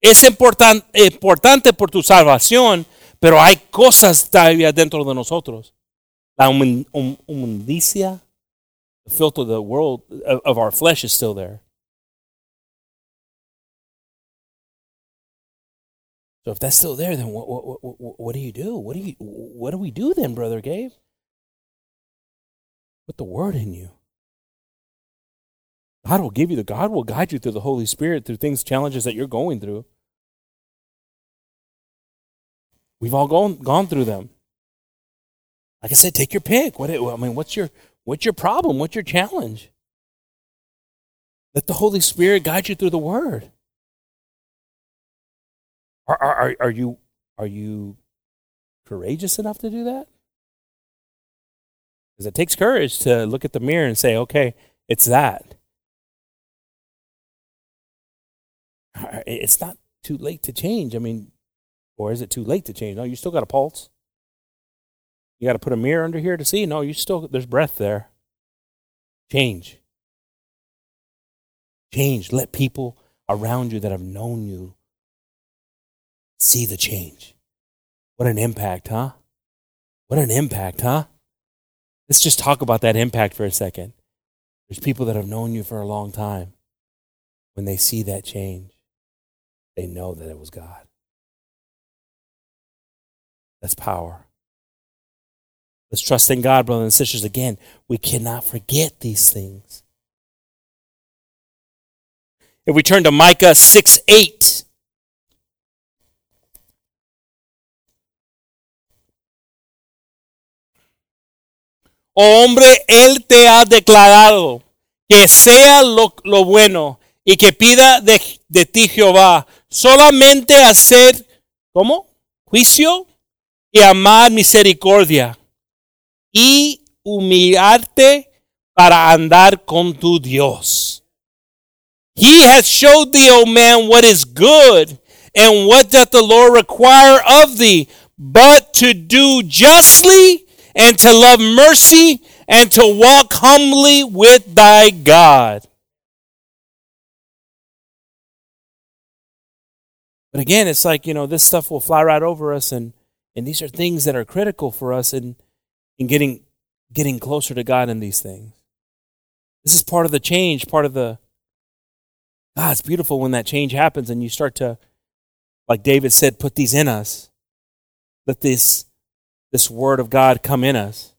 [SPEAKER 1] Es important, importante por tu salvación, pero hay cosas todavía dentro de nosotros. La inmundicia, the filth of our flesh is still there. So if that's still there, then what, what, what, what do you do? What do you what do we do then, brother Gabe? Put the word in you. God will give you the God will guide you through the Holy Spirit through things, challenges that you're going through. We've all gone gone through them. Like I said, take your pick. What I mean, what's your what's your problem? What's your challenge? Let the Holy Spirit guide you through the Word. Are are are you are you courageous enough to do that? Because it takes courage to look at the mirror and say, "Okay, it's that." It's not too late to change. I mean, or is it too late to change? No, you still got a pulse. You got to put a mirror under here to see. No, you still there's breath there. Change. Change. Let people around you that have known you see the change. What an impact, huh? What an impact, huh? Let's just talk about that impact for a second. There's people that have known you for a long time. When they see that change, they know that it was God. That's power. Let's trust in God, brothers and sisters. Again, we cannot forget these things. If we turn to Micah 6 8. Hombre, Él te ha declarado que sea lo, bueno y que pida de, de ti Jehová solamente hacer, ¿cómo? Juicio y amar misericordia y humillarte para andar con tu Dios. He has showed thee, O man, what is good and what doth the Lord require of thee, but to do justly and to love mercy and to walk humbly with thy God. But again, it's like, you know, this stuff will fly right over us and and these are things that are critical for us in, in getting, getting closer to God in these things. This is part of the change, part of the God, it's beautiful when that change happens and you start to, like David said, put these in us. Let this, this word of God come in us.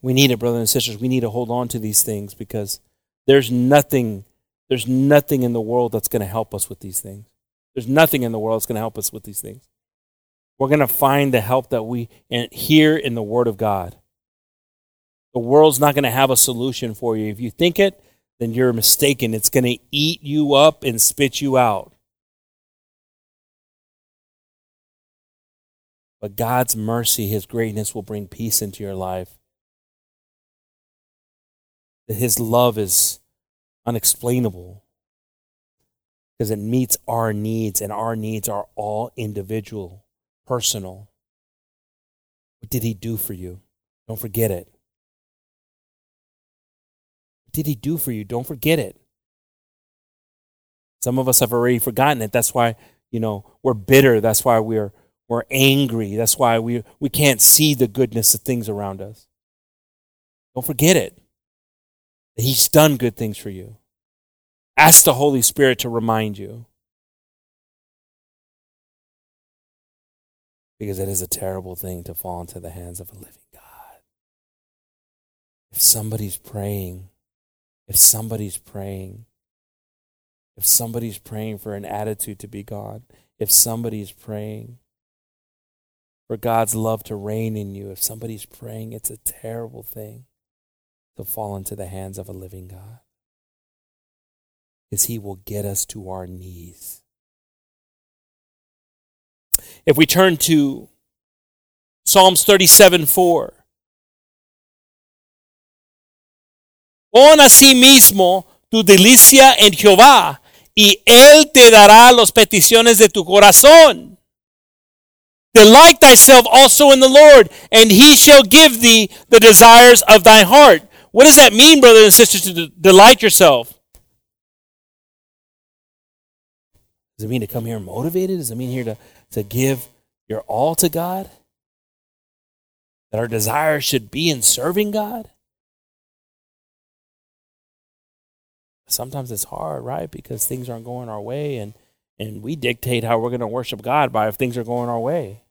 [SPEAKER 1] We need it, brothers and sisters. We need to hold on to these things because there's nothing, there's nothing in the world that's going to help us with these things. There's nothing in the world that's going to help us with these things. We're going to find the help that we hear in the Word of God. The world's not going to have a solution for you. If you think it, then you're mistaken. It's going to eat you up and spit you out. But God's mercy, His greatness will bring peace into your life. That His love is unexplainable because it meets our needs, and our needs are all individual, personal. What did He do for you? Don't forget it. What did He do for you? Don't forget it. Some of us have already forgotten it. That's why, you know, we're bitter. That's why we're we're angry. That's why we, we can't see the goodness of things around us. Don't forget it. He's done good things for you. Ask the Holy Spirit to remind you. Because it is a terrible thing to fall into the hands of a living God. If somebody's praying, if somebody's praying, if somebody's praying for an attitude to be gone, if somebody's praying for God's love to reign in you. If somebody's praying, it's a terrible thing to fall into the hands of a living God. Because He will get us to our knees. If we turn to Psalms 37 4. Pon sí mismo tu delicia en Jehová, y Él te dará las peticiones de tu corazón. Delight thyself also in the Lord, and he shall give thee the desires of thy heart. What does that mean, brothers and sisters, to de- delight yourself? Does it mean to come here motivated? Does it mean here to, to give your all to God? That our desire should be in serving God? Sometimes it's hard, right? Because things aren't going our way and and we dictate how we're going to worship God by if things are going our way.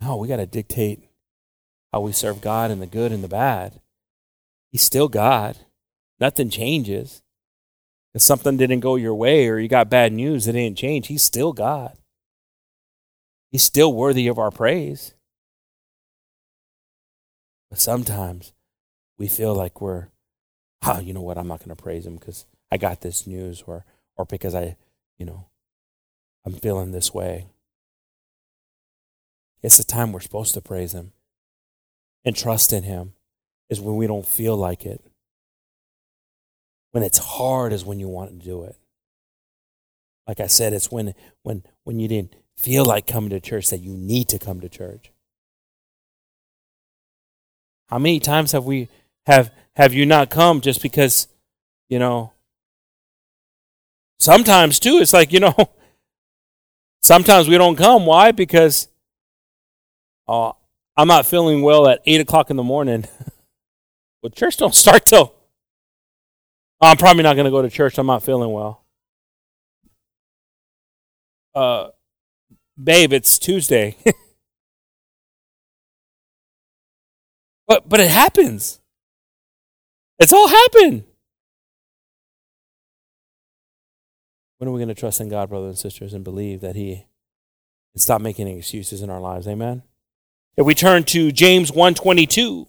[SPEAKER 1] No, we got to dictate how we serve God in the good and the bad. He's still God. Nothing changes. If something didn't go your way or you got bad news, it didn't change. He's still God. He's still worthy of our praise. But sometimes we feel like we're, oh, you know what, I'm not going to praise him because I got this news or or because I, you know, I'm feeling this way. It's the time we're supposed to praise him and trust in him is when we don't feel like it. When it's hard is when you want to do it. Like I said, it's when when when you didn't feel like coming to church that you need to come to church. How many times have we have have you not come just because, you know, Sometimes, too, it's like, you know, [laughs] sometimes we don't come. Why? Because uh, I'm not feeling well at 8 o'clock in the morning. [laughs] well, church don't start till. Oh, I'm probably not going to go to church. I'm not feeling well. Uh, babe, it's Tuesday. [laughs] but but it happens. It's all happened. When are we going to trust in God, brothers and sisters, and believe that He and stop making excuses in our lives? Amen. If we turn to James 122.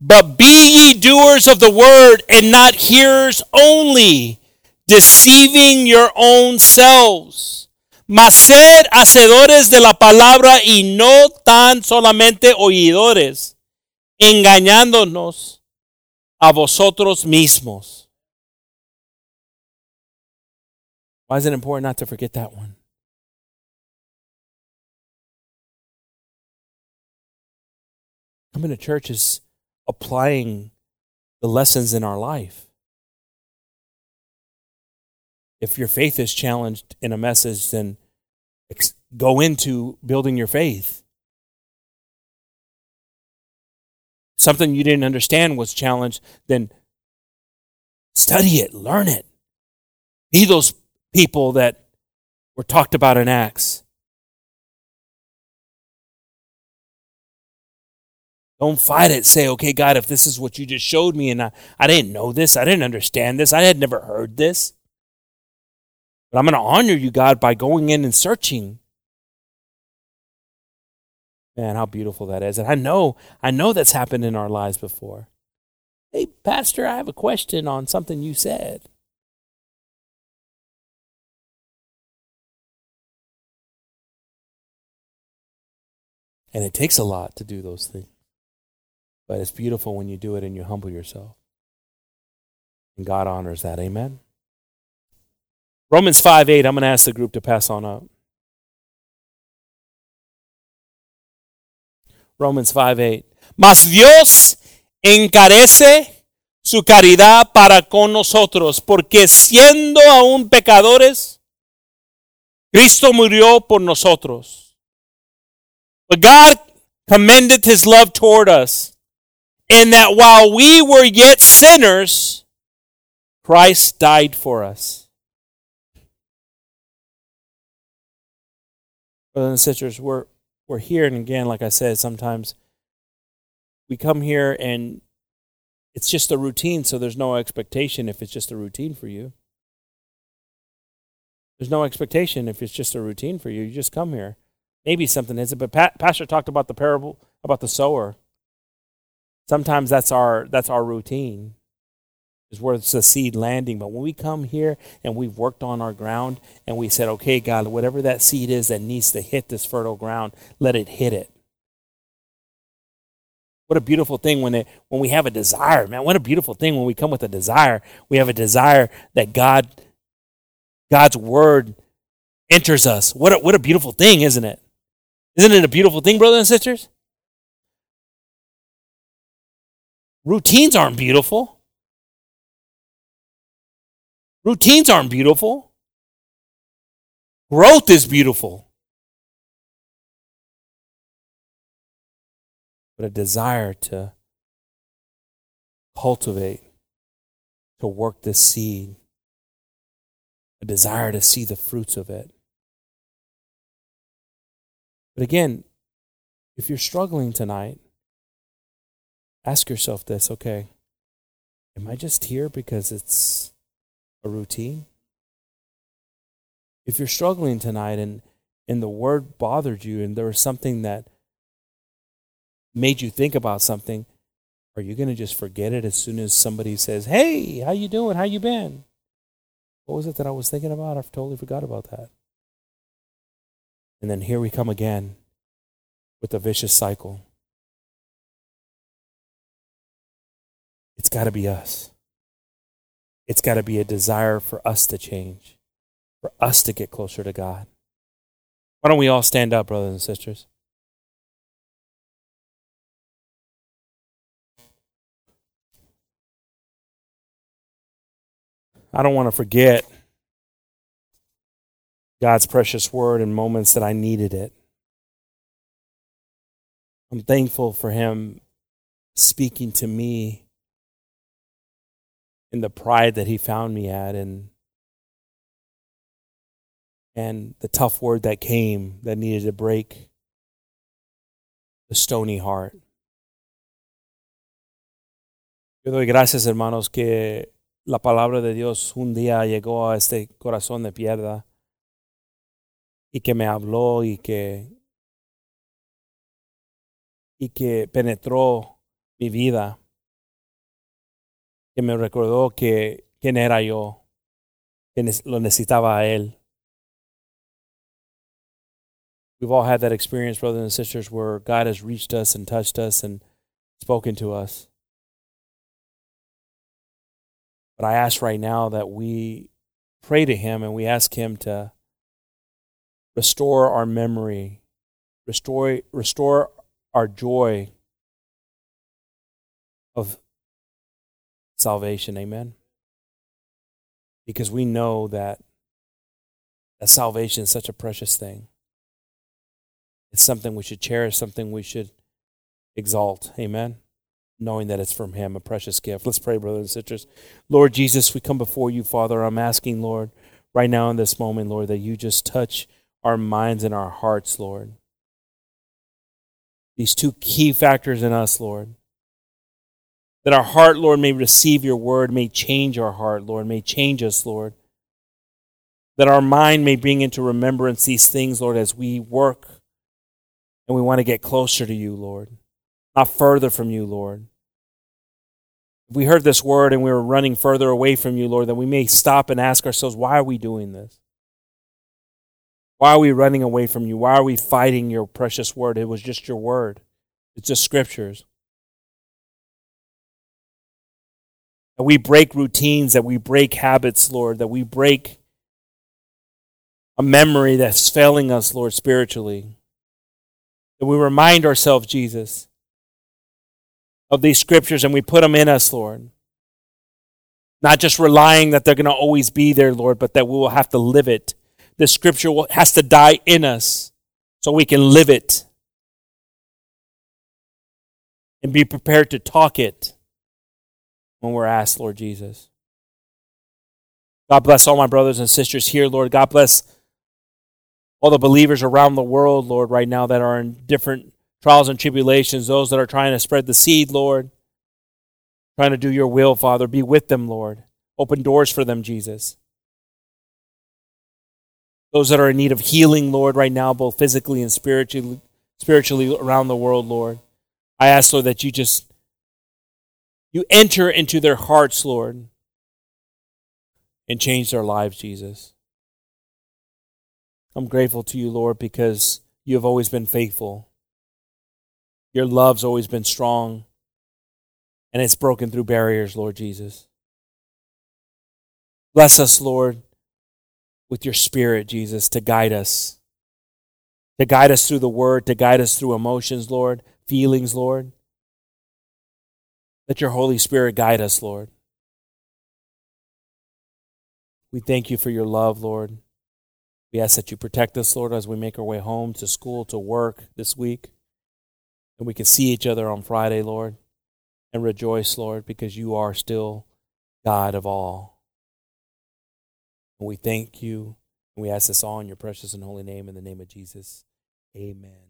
[SPEAKER 1] But be ye doers of the word and not hearers only, deceiving your own selves. Mas sed hacedores de la palabra y no tan solamente oidores engañándonos a vosotros mismos. Why is it important not to forget that one? Coming to church is applying the lessons in our life. If your faith is challenged in a message, then go into building your faith. Something you didn't understand was challenged, then study it, learn it. Be those people that were talked about in Acts. Don't fight it. Say, okay, God, if this is what you just showed me and I, I didn't know this, I didn't understand this, I had never heard this. But I'm going to honor you, God, by going in and searching. Man, how beautiful that is. And I know, I know that's happened in our lives before. Hey, Pastor, I have a question on something you said. And it takes a lot to do those things. But it's beautiful when you do it and you humble yourself. And God honors that. Amen. Romans 5 8, I'm going to ask the group to pass on up. Romans 5 8. Mas Dios encarece su caridad para con nosotros, porque siendo aún pecadores, Cristo murió por nosotros. But God commended his love toward us in that while we were yet sinners, Christ died for us. Brothers and sisters, we're, we're here, and again, like I said, sometimes we come here and it's just a routine, so there's no expectation if it's just a routine for you. There's no expectation if it's just a routine for you. You just come here. Maybe something is it, but Pastor talked about the parable about the sower. Sometimes that's our that's our routine. Is where it's the seed landing. But when we come here and we've worked on our ground and we said, okay, God, whatever that seed is that needs to hit this fertile ground, let it hit it. What a beautiful thing when it when we have a desire, man. What a beautiful thing when we come with a desire. We have a desire that God God's word enters us. What a, what a beautiful thing, isn't it? Isn't it a beautiful thing, brothers and sisters? Routines aren't beautiful. Routines aren't beautiful. Growth is beautiful. But a desire to cultivate, to work the seed, a desire to see the fruits of it. But again, if you're struggling tonight, ask yourself this okay, am I just here because it's a routine? If you're struggling tonight and, and the word bothered you and there was something that made you think about something, are you going to just forget it as soon as somebody says, "Hey, how you doing? How you been?" What was it that I was thinking about? I totally forgot about that. And then here we come again with a vicious cycle. It's got to be us. It's got to be a desire for us to change, for us to get closer to God. Why don't we all stand up, brothers and sisters? I don't want to forget God's precious word in moments that I needed it. I'm thankful for Him speaking to me the pride that he found me at and and the tough word that came that needed to break the stony heart. Yo doy gracias, hermanos, que la palabra de Dios un día llegó a este corazón de piedra y que me habló y que y que penetró mi vida que me recordó que quién era yo, que lo necesitaba a él. We've all had that experience, brothers and sisters, where God has reached us and touched us and spoken to us. But I ask right now that we pray to Him and we ask Him to restore our memory, restore, restore our joy salvation. Amen. Because we know that, that salvation is such a precious thing. It's something we should cherish, something we should exalt. Amen. Knowing that it's from Him, a precious gift. Let's pray, brothers and sisters. Lord Jesus, we come before you, Father. I'm asking, Lord, right now in this moment, Lord, that you just touch our minds and our hearts, Lord. These two key factors in us, Lord. That our heart, Lord, may receive your word, may change our heart, Lord, may change us, Lord. That our mind may bring into remembrance these things, Lord, as we work and we want to get closer to you, Lord, not further from you, Lord. If we heard this word and we were running further away from you, Lord, then we may stop and ask ourselves, why are we doing this? Why are we running away from you? Why are we fighting your precious word? It was just your word, it's just scriptures. That we break routines, that we break habits, Lord, that we break a memory that's failing us, Lord, spiritually. That we remind ourselves, Jesus, of these scriptures and we put them in us, Lord. Not just relying that they're going to always be there, Lord, but that we will have to live it. The scripture has to die in us so we can live it and be prepared to talk it when we're asked, Lord Jesus. God bless all my brothers and sisters here, Lord. God bless all the believers around the world, Lord, right now that are in different trials and tribulations, those that are trying to spread the seed, Lord, trying to do your will, Father. Be with them, Lord. Open doors for them, Jesus. Those that are in need of healing, Lord, right now, both physically and spiritually, spiritually around the world, Lord. I ask, Lord, that you just you enter into their hearts, Lord, and change their lives, Jesus. I'm grateful to you, Lord, because you have always been faithful. Your love's always been strong, and it's broken through barriers, Lord Jesus. Bless us, Lord, with your spirit, Jesus, to guide us, to guide us through the word, to guide us through emotions, Lord, feelings, Lord. Let your Holy Spirit guide us, Lord. We thank you for your love, Lord. We ask that you protect us, Lord, as we make our way home to school, to work this week. And we can see each other on Friday, Lord, and rejoice, Lord, because you are still God of all. And we thank you, and we ask this all in your precious and holy name, in the name of Jesus. Amen.